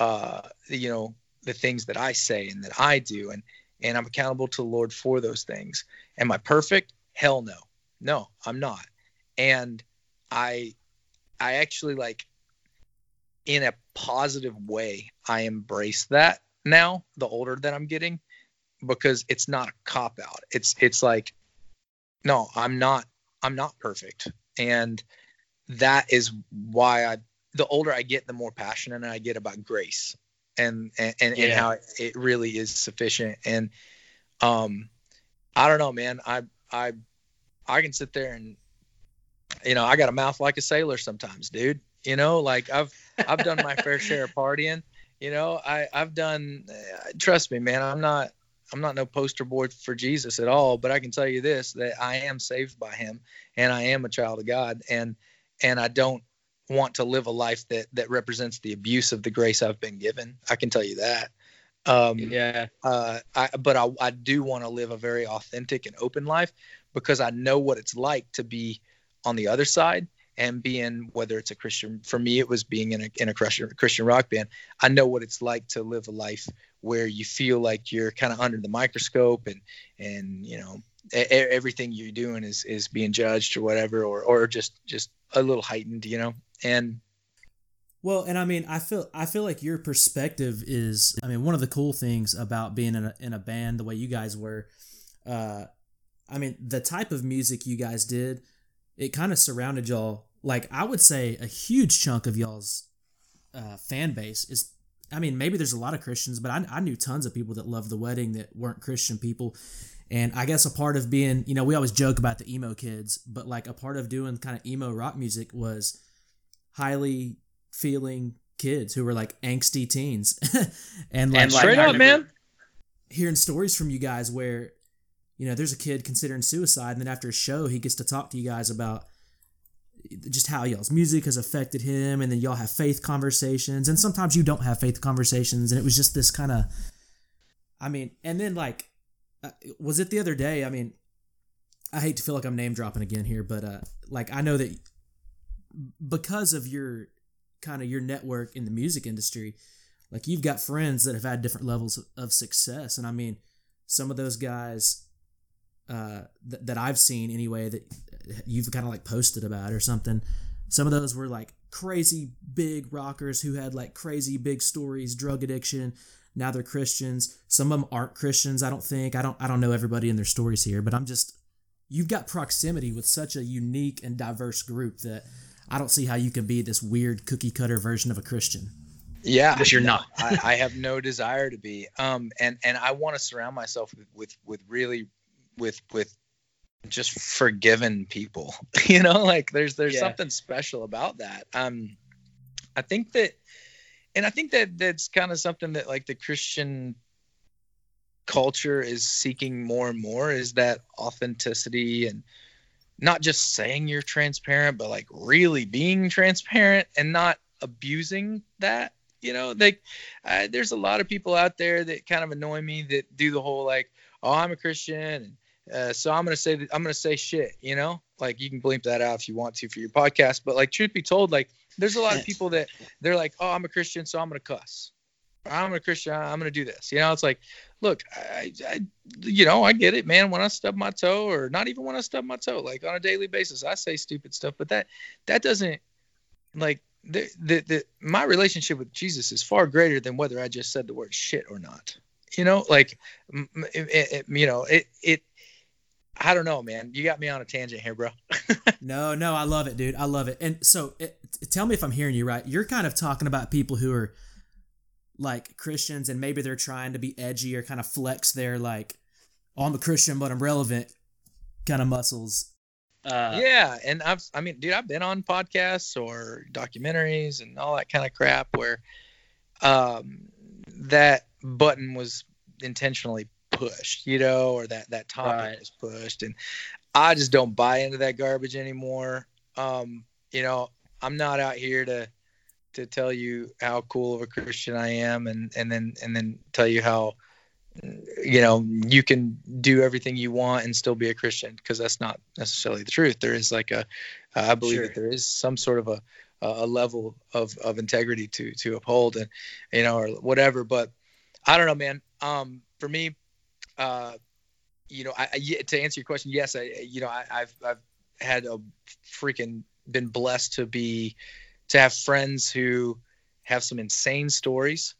S3: uh you know the things that i say and that i do and and i'm accountable to the lord for those things. Am i perfect? Hell no. No i'm not. And i i actually like in a positive way i embrace that now the older that i'm getting because it's not a cop out. It's it's like no i'm not i'm not perfect. And that is why i the older i get the more passionate i get about grace and and, and, and how it, it really is sufficient. And um i don't know man. I i i can sit there and you know i got a mouth like a sailor sometimes dude. You know like i've i've done my fair share of partying. You know i i've done uh, trust me man i'm not i'm not no poster boy for jesus at all but i can tell you this that i am saved by him and i am a child of god. And and i don't want to live a life that that represents the abuse of the grace i've been given i can tell you that um
S4: yeah.
S3: uh, I, but I, I do want to live a very authentic and open life because I know what it's like to be on the other side and being whether it's a Christian for me it was being in a in a Christian Christian rock band. I know what it's like to live a life where you feel like you're kind of under the microscope and and you know everything you're doing is is being judged or whatever or or just just a little heightened, you know. And
S1: Well, and I mean, I feel I feel like your perspective is. I mean, one of the cool things about being in a in a band the way you guys were. Uh, I mean, the type of music you guys did, it kind of surrounded y'all. Like I would say, a huge chunk of y'all's uh, fan base is. I mean, maybe there's a lot of Christians, but I, I knew tons of people that loved the wedding that weren't Christian people. And I guess a part of being, you know, we always joke about the emo kids, but like a part of doing kind of emo rock music was highly feeling kids who were like angsty teens and like
S4: And,
S3: straight up, man.
S1: hearing stories from you guys where you know there's a kid considering suicide and then after a show he gets to talk to you guys about just how y'all's music has affected him and then y'all have faith conversations and sometimes you don't have faith conversations and it was just this kind of i mean and then like uh, was it the other day? I mean i hate to feel like i'm name dropping again here but uh like i know that because of your kind of your network in the music industry like you've got friends that have had different levels of, success and i mean some of those guys uh, th- that i've seen anyway that you've kind of like posted about or something some of those were like crazy big rockers who had like crazy big stories drug addiction now they're christians some of them aren't christians i don't think i don't i don't know everybody in their stories here but i'm just you've got proximity with such a unique and diverse group that i don't see how you can be this weird cookie cutter version of a christian
S3: Yeah,
S4: Which you're not.
S3: I, I have no desire to be. Um, and and I want to surround myself with, with with really with with just forgiven people. You know, like there's there's
S4: Yeah.
S3: something special about that. Um, I think that, and I think that that's kind of something that like the Christian culture is seeking more and more is that authenticity and not just saying you're transparent, but like really being transparent and not abusing that. You know, like uh, there's a lot of people out there that kind of annoy me that do the whole like, oh, I'm a Christian, and uh, so I'm gonna say that I'm gonna say shit. You know, like you can bleep that out if you want to for your podcast, but like truth be told, like there's a lot of people that they're like, oh, I'm a Christian, so I'm gonna cuss. I'm a Christian. I'm gonna do this. You know, it's like, look, I, I, you know, I get it, man. When I stub my toe, or not even when I stub my toe, like on a daily basis, I say stupid stuff. But that, that doesn't, like, the, the, the my relationship with Jesus is far greater than whether I just said the word shit or not. You know, like, it, it, you know, it, it. I don't know, man. You got me on a tangent here, bro.
S1: no, no, I love it, dude. I love it. And so, it, tell me if I'm hearing you right. You're kind of talking about people who are like Christians and maybe they're trying to be edgy or kind of flex their like, oh, I'm a Christian but I'm relevant kind of muscles.
S3: Uh, yeah, and I've I mean, dude, I've been on podcasts or documentaries and all that kind of crap where um, that button was intentionally pushed, you know, or that that topic right. was pushed, and I just don't buy into that garbage anymore. Um, you know, I'm not out here to to tell you how cool of a Christian I am, and and then and then tell you how you know you can do everything you want and still be a Christian because that's not necessarily the truth. There is like a, I believe sure. that there is some sort of a a level of of integrity to to uphold and you know or whatever. But I don't know, man. Um, for me, uh, you know, I, I to answer your question, yes, I you know I, I've I've had a freaking been blessed to be to have friends who have some insane stories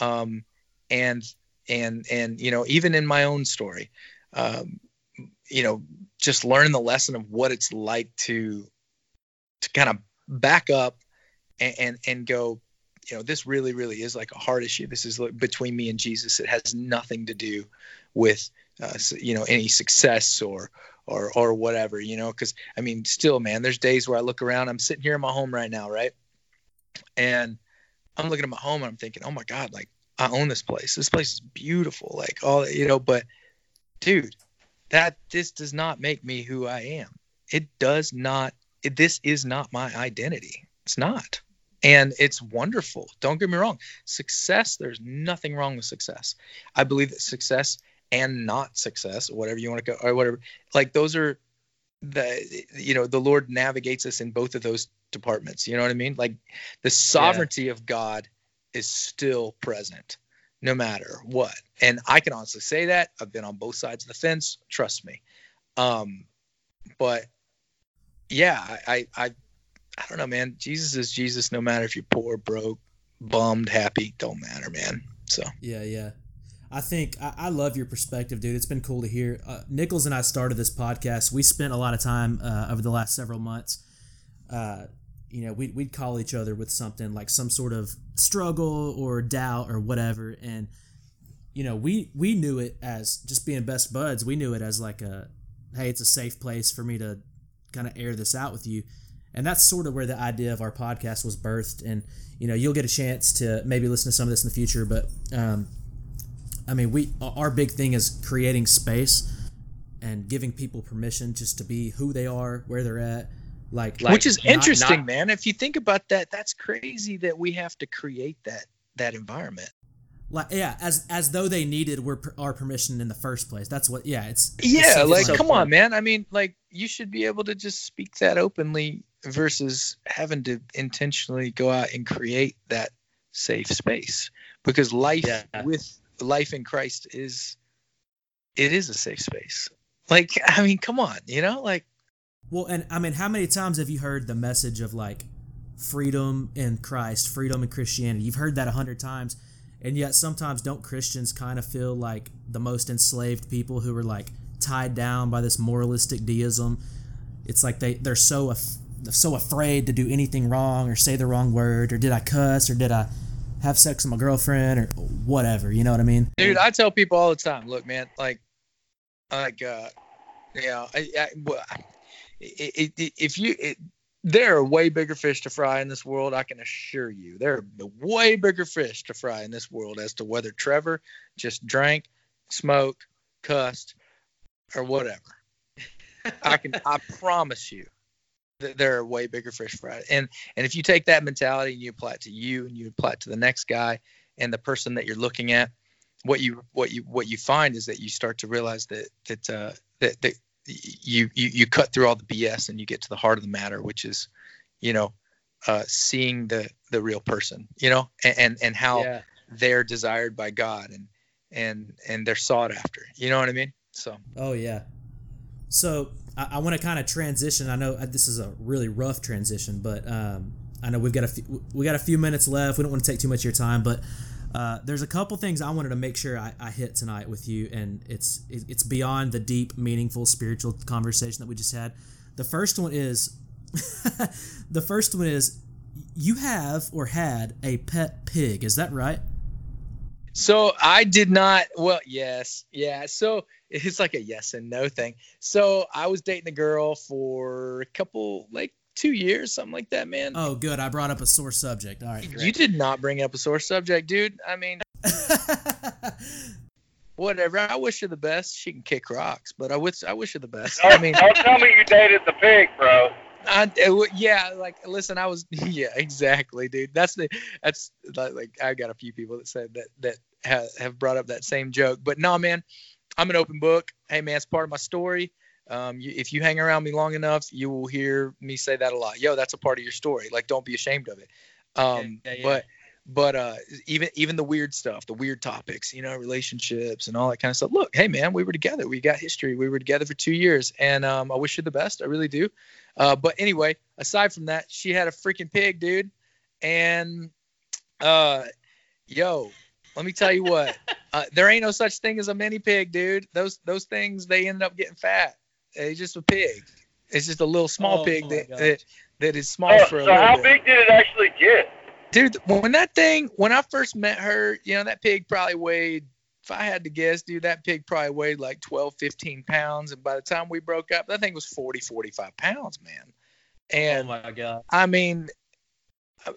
S3: um, and and and you know even in my own story um, you know just learning the lesson of what it's like to to kind of back up and, and and go you know this really really is like a hard issue. This is between me and jesus. It has nothing to do with uh, you know any success or or or whatever you know because i mean still man there's days where i look around i'm sitting here in my home right now right? And i'm looking at my home and i'm thinking oh my god like i own this place. This place is beautiful like all you know but dude that this does not make me who i am. It does not it, this is not my identity. It's not and it's wonderful don't get me wrong success there's nothing wrong with success i believe that success and not success, whatever you want to go, or whatever. Like those are the you know the Lord navigates us in both of those departments. You know what I mean? Like the sovereignty yeah. of God is still present no matter what. And I can honestly say that I've been on both sides of the fence. Trust me. Um, but yeah, I, I, I, I don't know, man. Jesus is Jesus, no matter if you're poor, broke, bummed, happy, don't matter, man. So
S1: yeah, yeah. I think I, I, love your perspective, dude. It's been cool to hear. Uh, Nichols and I started this podcast. We spent a lot of time uh, over the last several months. Uh, you know, we'd, we'd call each other with something like some sort of struggle or doubt or whatever. And, you know, we, we knew it as just being best buds. We knew it as like a, hey, it's a safe place for me to kind of air this out with you. And that's sort of where the idea of our podcast was birthed. And, you know, you'll get a chance to maybe listen to some of this in the future, but, um, I mean, we our big thing is creating space and giving people permission just to be who they are, where they're at. Like,
S3: which is not, interesting, not, man. If you think about that, that's crazy that we have to create that that environment.
S1: Like, yeah, as as though they needed were, our permission in the first place. That's what. Yeah, it's
S3: yeah.
S1: It's
S3: like, so come fun. on, man. I mean, like, you should be able to just speak that openly versus having to intentionally go out and create that safe space because life yeah. with life in Christ is it is a safe space. Like, I mean, come on, you know, like
S1: well, and I mean, how many times have you heard the message of like freedom in Christ, freedom in Christianity? You've heard that a hundred times, and yet sometimes don't Christians kind of feel like the most enslaved people who are like tied down by this moralistic deism? It's like they they're so af- so afraid to do anything wrong or say the wrong word or did I cuss or did I have sex with my girlfriend or whatever. You know what I mean?
S3: Dude, I tell people all the time, look, man, like, like, uh, know, I, I, well, it, it, if you, it, there are way bigger fish to fry in this world. I can assure you, there are way bigger fish to fry in this world as to whether Trevor just drank smoked, cussed, or whatever. I can I promise you there are way bigger fish fry. And and if you take that mentality and you apply it to you and you apply it to the next guy and the person that you're looking at, what you what you what you find is that you start to realize that that uh, that, that you, you you cut through all the BS and you get to the heart of the matter, which is, you know, uh, seeing the the real person, you know, and and, and how
S4: Yeah.
S3: they're desired by God and and and they're sought after. You know what I mean? So
S1: Oh yeah. So I, I want to kind of transition. I know uh, this is a really rough transition, but um, I know we've got a few, we got a few minutes left. We don't want to take too much of your time, but uh, there's a couple things I wanted to make sure I, I hit tonight with you, and it's it's beyond the deep, meaningful, spiritual conversation that we just had. The first one is the first one is you have or had a pet pig. Is that right?
S3: So I did not. Well, yes, yeah. So it's like a yes and no thing. So I was dating a girl for a couple, like two years, something like that, man.
S1: Oh, good. I brought up a sore subject. All right,
S3: you did not bring up a sore subject, dude. I mean, whatever. I wish her the best. She can kick rocks, but I wish I wish her the best. I
S2: Don't,
S3: mean,
S2: don't tell me you dated the pig, bro.
S3: I, it yeah, like listen, I was yeah, exactly, dude. That's the that's like, I got a few people that said that that ha, have brought up that same joke, but no, man, I'm an open book. Hey, man, it's part of my story. Um, you, if you hang around me long enough, you will hear me say that a lot. Yo, that's a part of your story. Like, don't be ashamed of it. Um,
S4: Yeah, yeah, yeah.
S3: but but uh, even even the weird stuff, the weird topics, you know, relationships and all that kind of stuff. Look, hey man, we were together. We got history. We were together for two years, and um, I wish you the best. I really do. Uh, but anyway, aside from that, she had a freaking pig, dude. And uh, yo, let me tell you what, uh, there ain't no such thing as a mini pig, dude. Those those things they end up getting fat. It's just a pig. It's just a little small
S4: Oh
S3: pig
S4: my
S3: that, that that is small
S2: Oh,
S3: for a
S2: so
S3: little
S2: how
S3: bit
S2: big did it actually get?
S3: Dude when that thing when i first met her you know that pig probably weighed if i had to guess dude that pig probably weighed like 12 15 pounds. And by the time we broke up that thing was 40 45 pounds man. And oh
S4: my god.
S3: i mean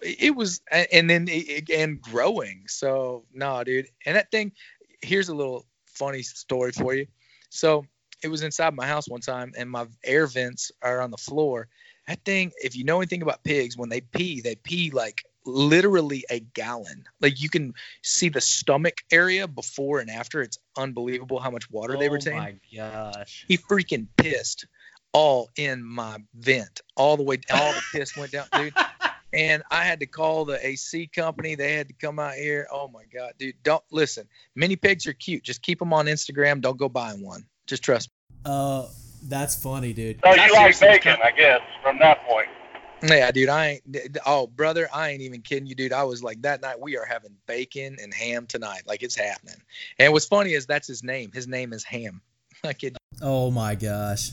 S3: it was and then it, and growing. So no dude. And that thing here's a little funny story for you. So it was inside my house one time and my air vents are on the floor. That thing if you know anything about pigs when they pee they pee like literally a gallon. Like you can see the stomach area before and after. It's unbelievable how much water they retain.
S4: oh my gosh.
S3: he freaking pissed all in my vent. All the way all the piss went down dude. And i had to call the ac company. They had to come out here. Oh my god dude. Don't listen mini pigs are cute. Just keep them on instagram. Don't go buying one. Just trust me.
S1: Uh, that's funny, dude.
S2: So you like
S4: seriously
S2: bacon, I guess, from that point.
S3: Me yeah dude i ain't d- d- oh brother i ain't even kidding you dude i was like that night we are having bacon and ham tonight like it's happening and what's funny is that's his name his name is ham I kid.
S1: Oh my gosh.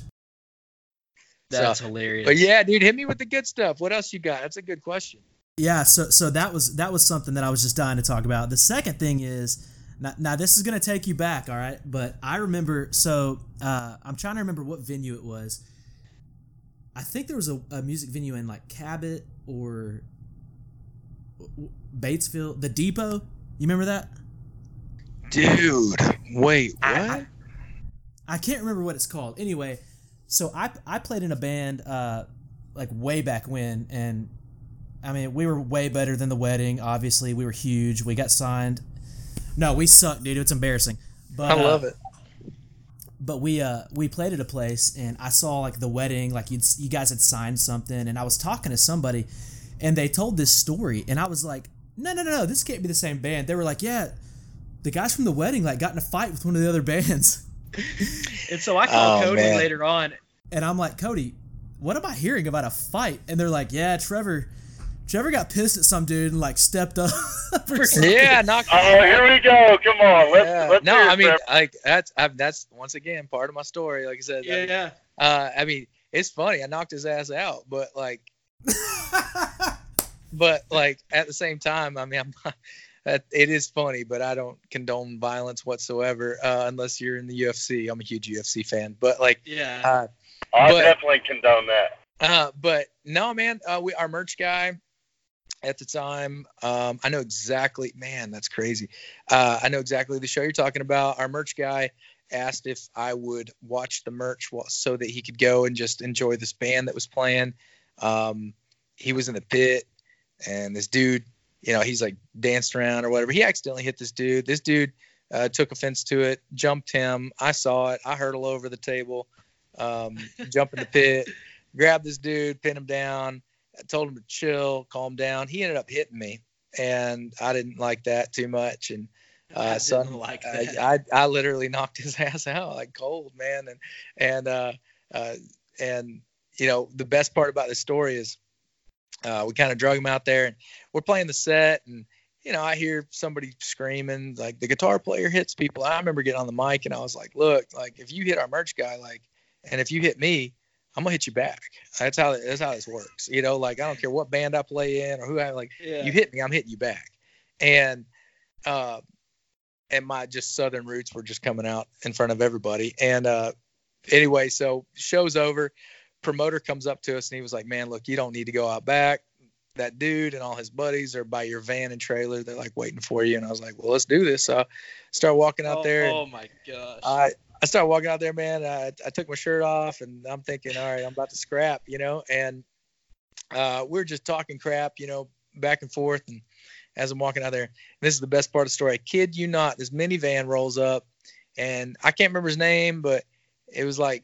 S4: That's
S3: So-
S4: hilarious.
S3: but yeah dude hit me with the good stuff what else you got that's a good question
S1: Yeah, so so that was that was something that I was just dying to talk about. The second thing is now, now this is gonna take you back, all right? But I remember so uh, I'm trying to remember what venue it was. I think there was a, a music venue in like Cabot or Batesville, the Depot. You remember that?
S3: dude wait what
S1: I- I can't remember what it's called. Anyway, so I I played in a band uh like way back when and I mean we were way better than the wedding. Obviously, we were huge. We got signed. No, we suck, dude. It's embarrassing. But
S3: i love
S1: uh,
S3: it
S1: But we uh we played at a place and I saw like the wedding, like you you guys had signed something, and I was talking to somebody, and they told this story, and I was like, no no no no, this can't be the same band. They were like, yeah, the guys from the wedding like got in a fight with one of the other bands.
S4: and so I called
S3: Oh,
S4: Cody
S3: man.
S4: later on.
S1: And I'm like, Cody, what am I hearing about a fight? And they're like, yeah, Trevor, Trevor got pissed at some dude and like stepped up. or
S3: yeah knock
S2: Oh, here we go. Come on, let's
S3: Yeah.
S2: let's
S3: no,
S2: hear it,
S3: I mean,
S2: Trevor.
S3: like that's I, that's once again part of my story. Like I said, I mean,
S4: Yeah.
S3: uh, I mean, it's funny. I knocked his ass out, but like, but like at the same time, I mean, I'm not, it is funny, but I don't condone violence whatsoever uh, unless you're in the UFC. I'm a huge UFC fan, but like,
S4: Yeah.
S3: uh,
S2: I
S3: but-
S2: definitely condone that.
S3: uh, but no, man, uh, we our merch guy. At the time. Um, I know exactly, man, that's crazy. Uh, I know exactly the show you're talking about. Our merch guy asked if I would watch the merch so that he could go and just enjoy this band that was playing. Um, he was in the pit, and this dude, you know, he's like danced around or whatever. He accidentally hit this dude. This dude uh, took offense to it, jumped him. I saw it. I hurtle over the table, um, jump in the pit, grab this dude, pin him down. I told him to chill, calm down. He ended up hitting me, and I didn't like that too much. And uh, so like I, I, I literally knocked his ass out like cold, man. And and uh, uh, and you know the best part about this story is uh, we kind of drug him out there, and we're playing the set, and you know I hear somebody screaming like the guitar player hits people. I remember getting on the mic and I was like, look, like if you hit our merch guy, like, and if you hit me, I'm gonna hit you back. That's how that's how this works. You know, like I don't care what band I play in or who I like. Yeah. You hit me, I'm hitting you back. And uh, and my just southern roots were just coming out in front of everybody. And uh, anyway, so show's over. Promoter comes up to us and he was like, "Man, look, you don't need to go out back. That dude and all his buddies are by your van and trailer. They're like waiting for you." And I was like, "Well, let's do this." So I start walking out
S4: oh,
S3: there.
S4: Oh my gosh!
S3: I I started walking out there, man. I, I took my shirt off and I'm thinking, all right, I'm about to scrap, you know. And uh, we're just talking crap, you know, back and forth. And as I'm walking out there, this is the best part of the story. I kid you not, this minivan rolls up, and I can't remember his name, but it was like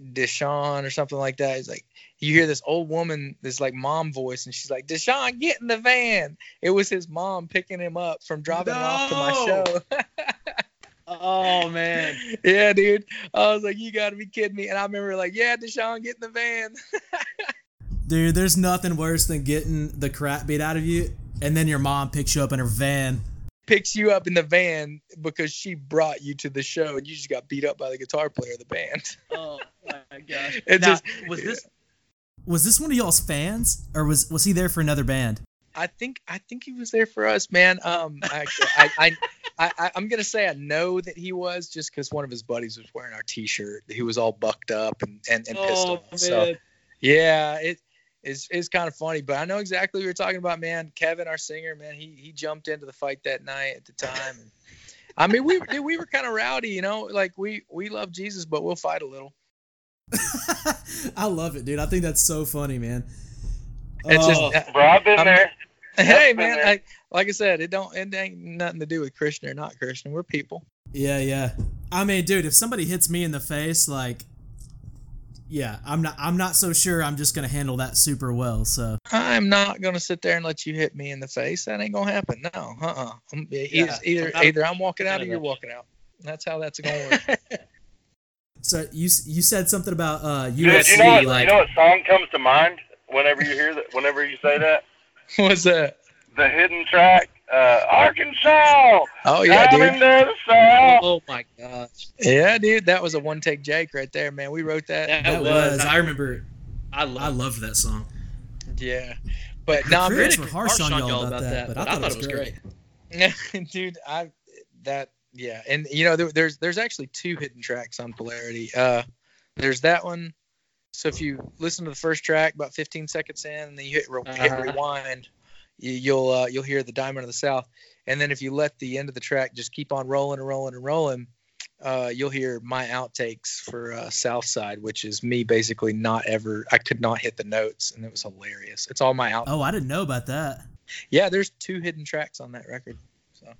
S3: Deshaun or something like that. He's like, you hear this old woman, this like mom voice, and she's like, Deshaun, get in the van. It was his mom picking him up from dropping no! him off to my show.
S4: Oh man.
S3: yeah, dude. I was like, you gotta be kidding me. And I remember like, yeah, Deshaun, get in the van.
S1: dude, there's nothing worse than getting the crap beat out of you, and then your mom picks you up in her van.
S3: Picks you up in the van because she brought you to the show, and you just got beat up by the guitar player of the band.
S4: oh my gosh! It now, just, was this
S1: was this one of y'all's fans, or was was he there for another band?
S3: I think I think he was there for us, man. Um, actually, I, I I, am gonna say I know that he was just because one of his buddies was wearing our T-shirt. He was all bucked up and and, and pissed oh, off. So yeah, it is is kind of funny. But I know exactly what you're talking about, man. Kevin, our singer, man, he he jumped into the fight that night at the time. And, I mean, we we were kind of rowdy, you know. Like we we love Jesus, but we'll fight a little.
S1: I love it, dude. I think that's so funny, man.
S2: It's oh. just, bro, I've been I'm, there.
S3: Hey, man, I, like I said, it don't it ain't nothing to do with Christian or not Christian. We're people.
S1: Yeah, yeah. I mean, dude, if somebody hits me in the face, like, yeah, I'm not I'm not so sure I'm just gonna handle that super well. So
S3: I'm not gonna sit there and let you hit me in the face. That ain't gonna happen. No, uh, uh-uh. uh yeah, either I'm either I'm walking out or you're walking out. That's how that's gonna work.
S1: so you you said something about uh UFC.
S2: Dude, you know what, like, you know what song comes to mind whenever you hear that? Whenever you say that.
S3: What's that?
S2: the hidden track, uh, Arkansas.
S3: Oh yeah, dude.
S4: Oh my gosh.
S3: Yeah, dude, that was a one take Jake right there, man. We wrote that.
S1: That, that was. I remember. I loved, I loved that song.
S3: Yeah, but the no, I'm
S1: really were harsh, on y'all about, about that, that, but, I, thought, it was great.
S3: great. dude, I that yeah, and you know there, there's there's actually two hidden tracks on Polarity. Uh, there's that one. So if you listen to the first track about 15 seconds in, and then you hit, re- uh-huh. hit rewind, you, will uh, you'll hear the Diamond of the South, and then if you let the end of the track just keep on rolling and rolling and rolling, uh, you'll hear my outtakes for uh, South Side, which is me basically not ever. I could not hit the notes, and it was hilarious. It's all my out.
S1: Oh, I didn't know about that.
S3: Yeah, there's two hidden tracks on that record. So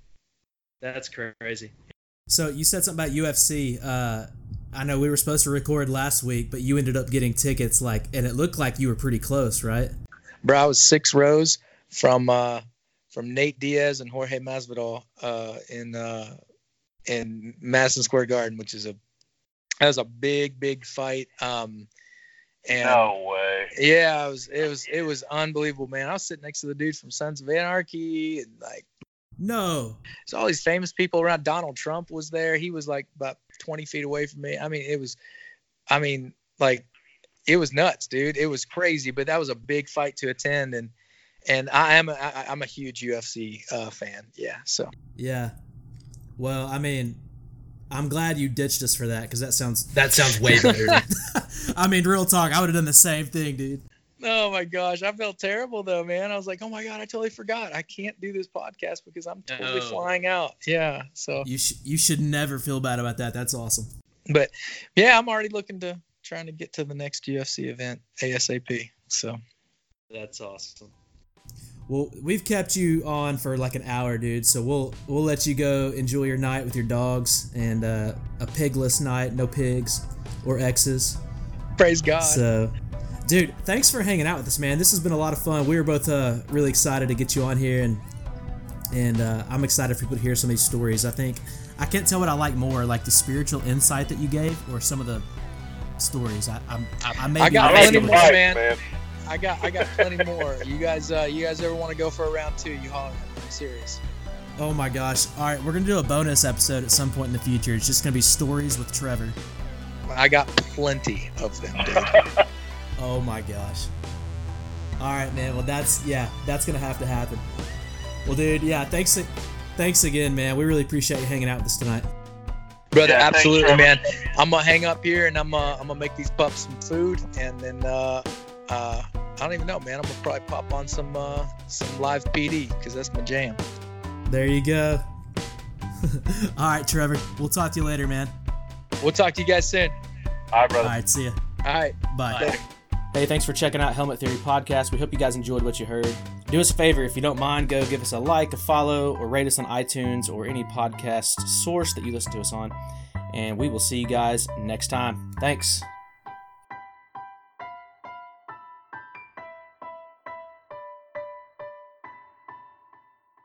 S4: that's crazy.
S1: So you said something about UFC. Uh, I know we were supposed to record last week, but you ended up getting tickets, like, and it looked like you were pretty close, right?
S3: Bro, I was six rows from uh, from Nate Diaz and Jorge Masvidal uh, in uh, in Madison Square Garden, which is a that was a big big fight. Um, and
S2: no way.
S3: Yeah, it was it was it was unbelievable, man. I was sitting next to the dude from Sons of Anarchy and like
S1: no.
S3: So all these famous people around. Donald Trump was there. He was like about 20 feet away from me. I mean, it was, I mean, like, it was nuts, dude. It was crazy, but that was a big fight to attend. And and I am a, I, I'm a huge UFC uh, fan. Yeah. So.
S1: Yeah. Well, I mean, I'm glad you ditched us for that because that sounds that sounds way better. I mean, real talk, I would have done the same thing, dude.
S3: Oh my gosh, I felt terrible though, man. I was like, oh my god, I totally forgot. I can't do this podcast because I'm totally
S4: Oh.
S3: flying out. Yeah. So,
S1: You sh- you should never feel bad about that. That's awesome.
S3: but yeah, I'm already looking to trying to get to the next UFC event ASAP. So
S4: That's awesome.
S1: Well, we've kept you on for like an hour, dude. So we'll we'll let you go enjoy your night with your dogs and uh, a pigless night, no pigs or X's.
S3: praise God.
S1: So, dude, thanks for hanging out with us, man. This has been a lot of fun. We were both uh, really excited to get you on here, and and uh, I'm excited for people to hear some of these stories. I think I can't tell what I like more, like the spiritual insight that you gave, or some of the stories. I I'm, I, I may
S3: I
S1: be
S3: got
S2: I
S3: plenty
S2: like
S1: one.
S3: more,
S2: advice,
S3: man. I got I got plenty more. You guys uh you guys ever want to go for a round two, you holler at me. I'm serious.
S1: Oh my gosh! All right, we're gonna do a bonus episode at some point in the future. It's just gonna be stories with Trevor.
S3: I got plenty of them, dude.
S1: Oh my gosh. All right, man. Well, that's yeah, that's gonna have to happen. Well, dude, yeah, thanks, thanks again, man. We really appreciate you hanging out with us tonight.
S3: Brother,
S2: Yeah, thanks,
S3: absolutely,
S2: Trevor.
S3: man. I'm gonna hang up here and I'm uh, I'm gonna make these pups some food and then uh, uh, I don't even know, man. I'm gonna probably pop on some uh, some live PD because that's my jam.
S1: There you go. All right, Trevor. We'll talk to you later, man.
S3: We'll talk to you guys soon.
S2: All right, brother.
S1: right, see ya.
S3: All right.
S1: Bye.
S5: Hey, thanks for checking out Helmet Theory Podcast. We hope you guys enjoyed what you heard. Do us a favor, if you don't mind, go give us a like, a follow, or rate us on iTunes or any podcast source that you listen to us on. And we will see you guys next time. Thanks.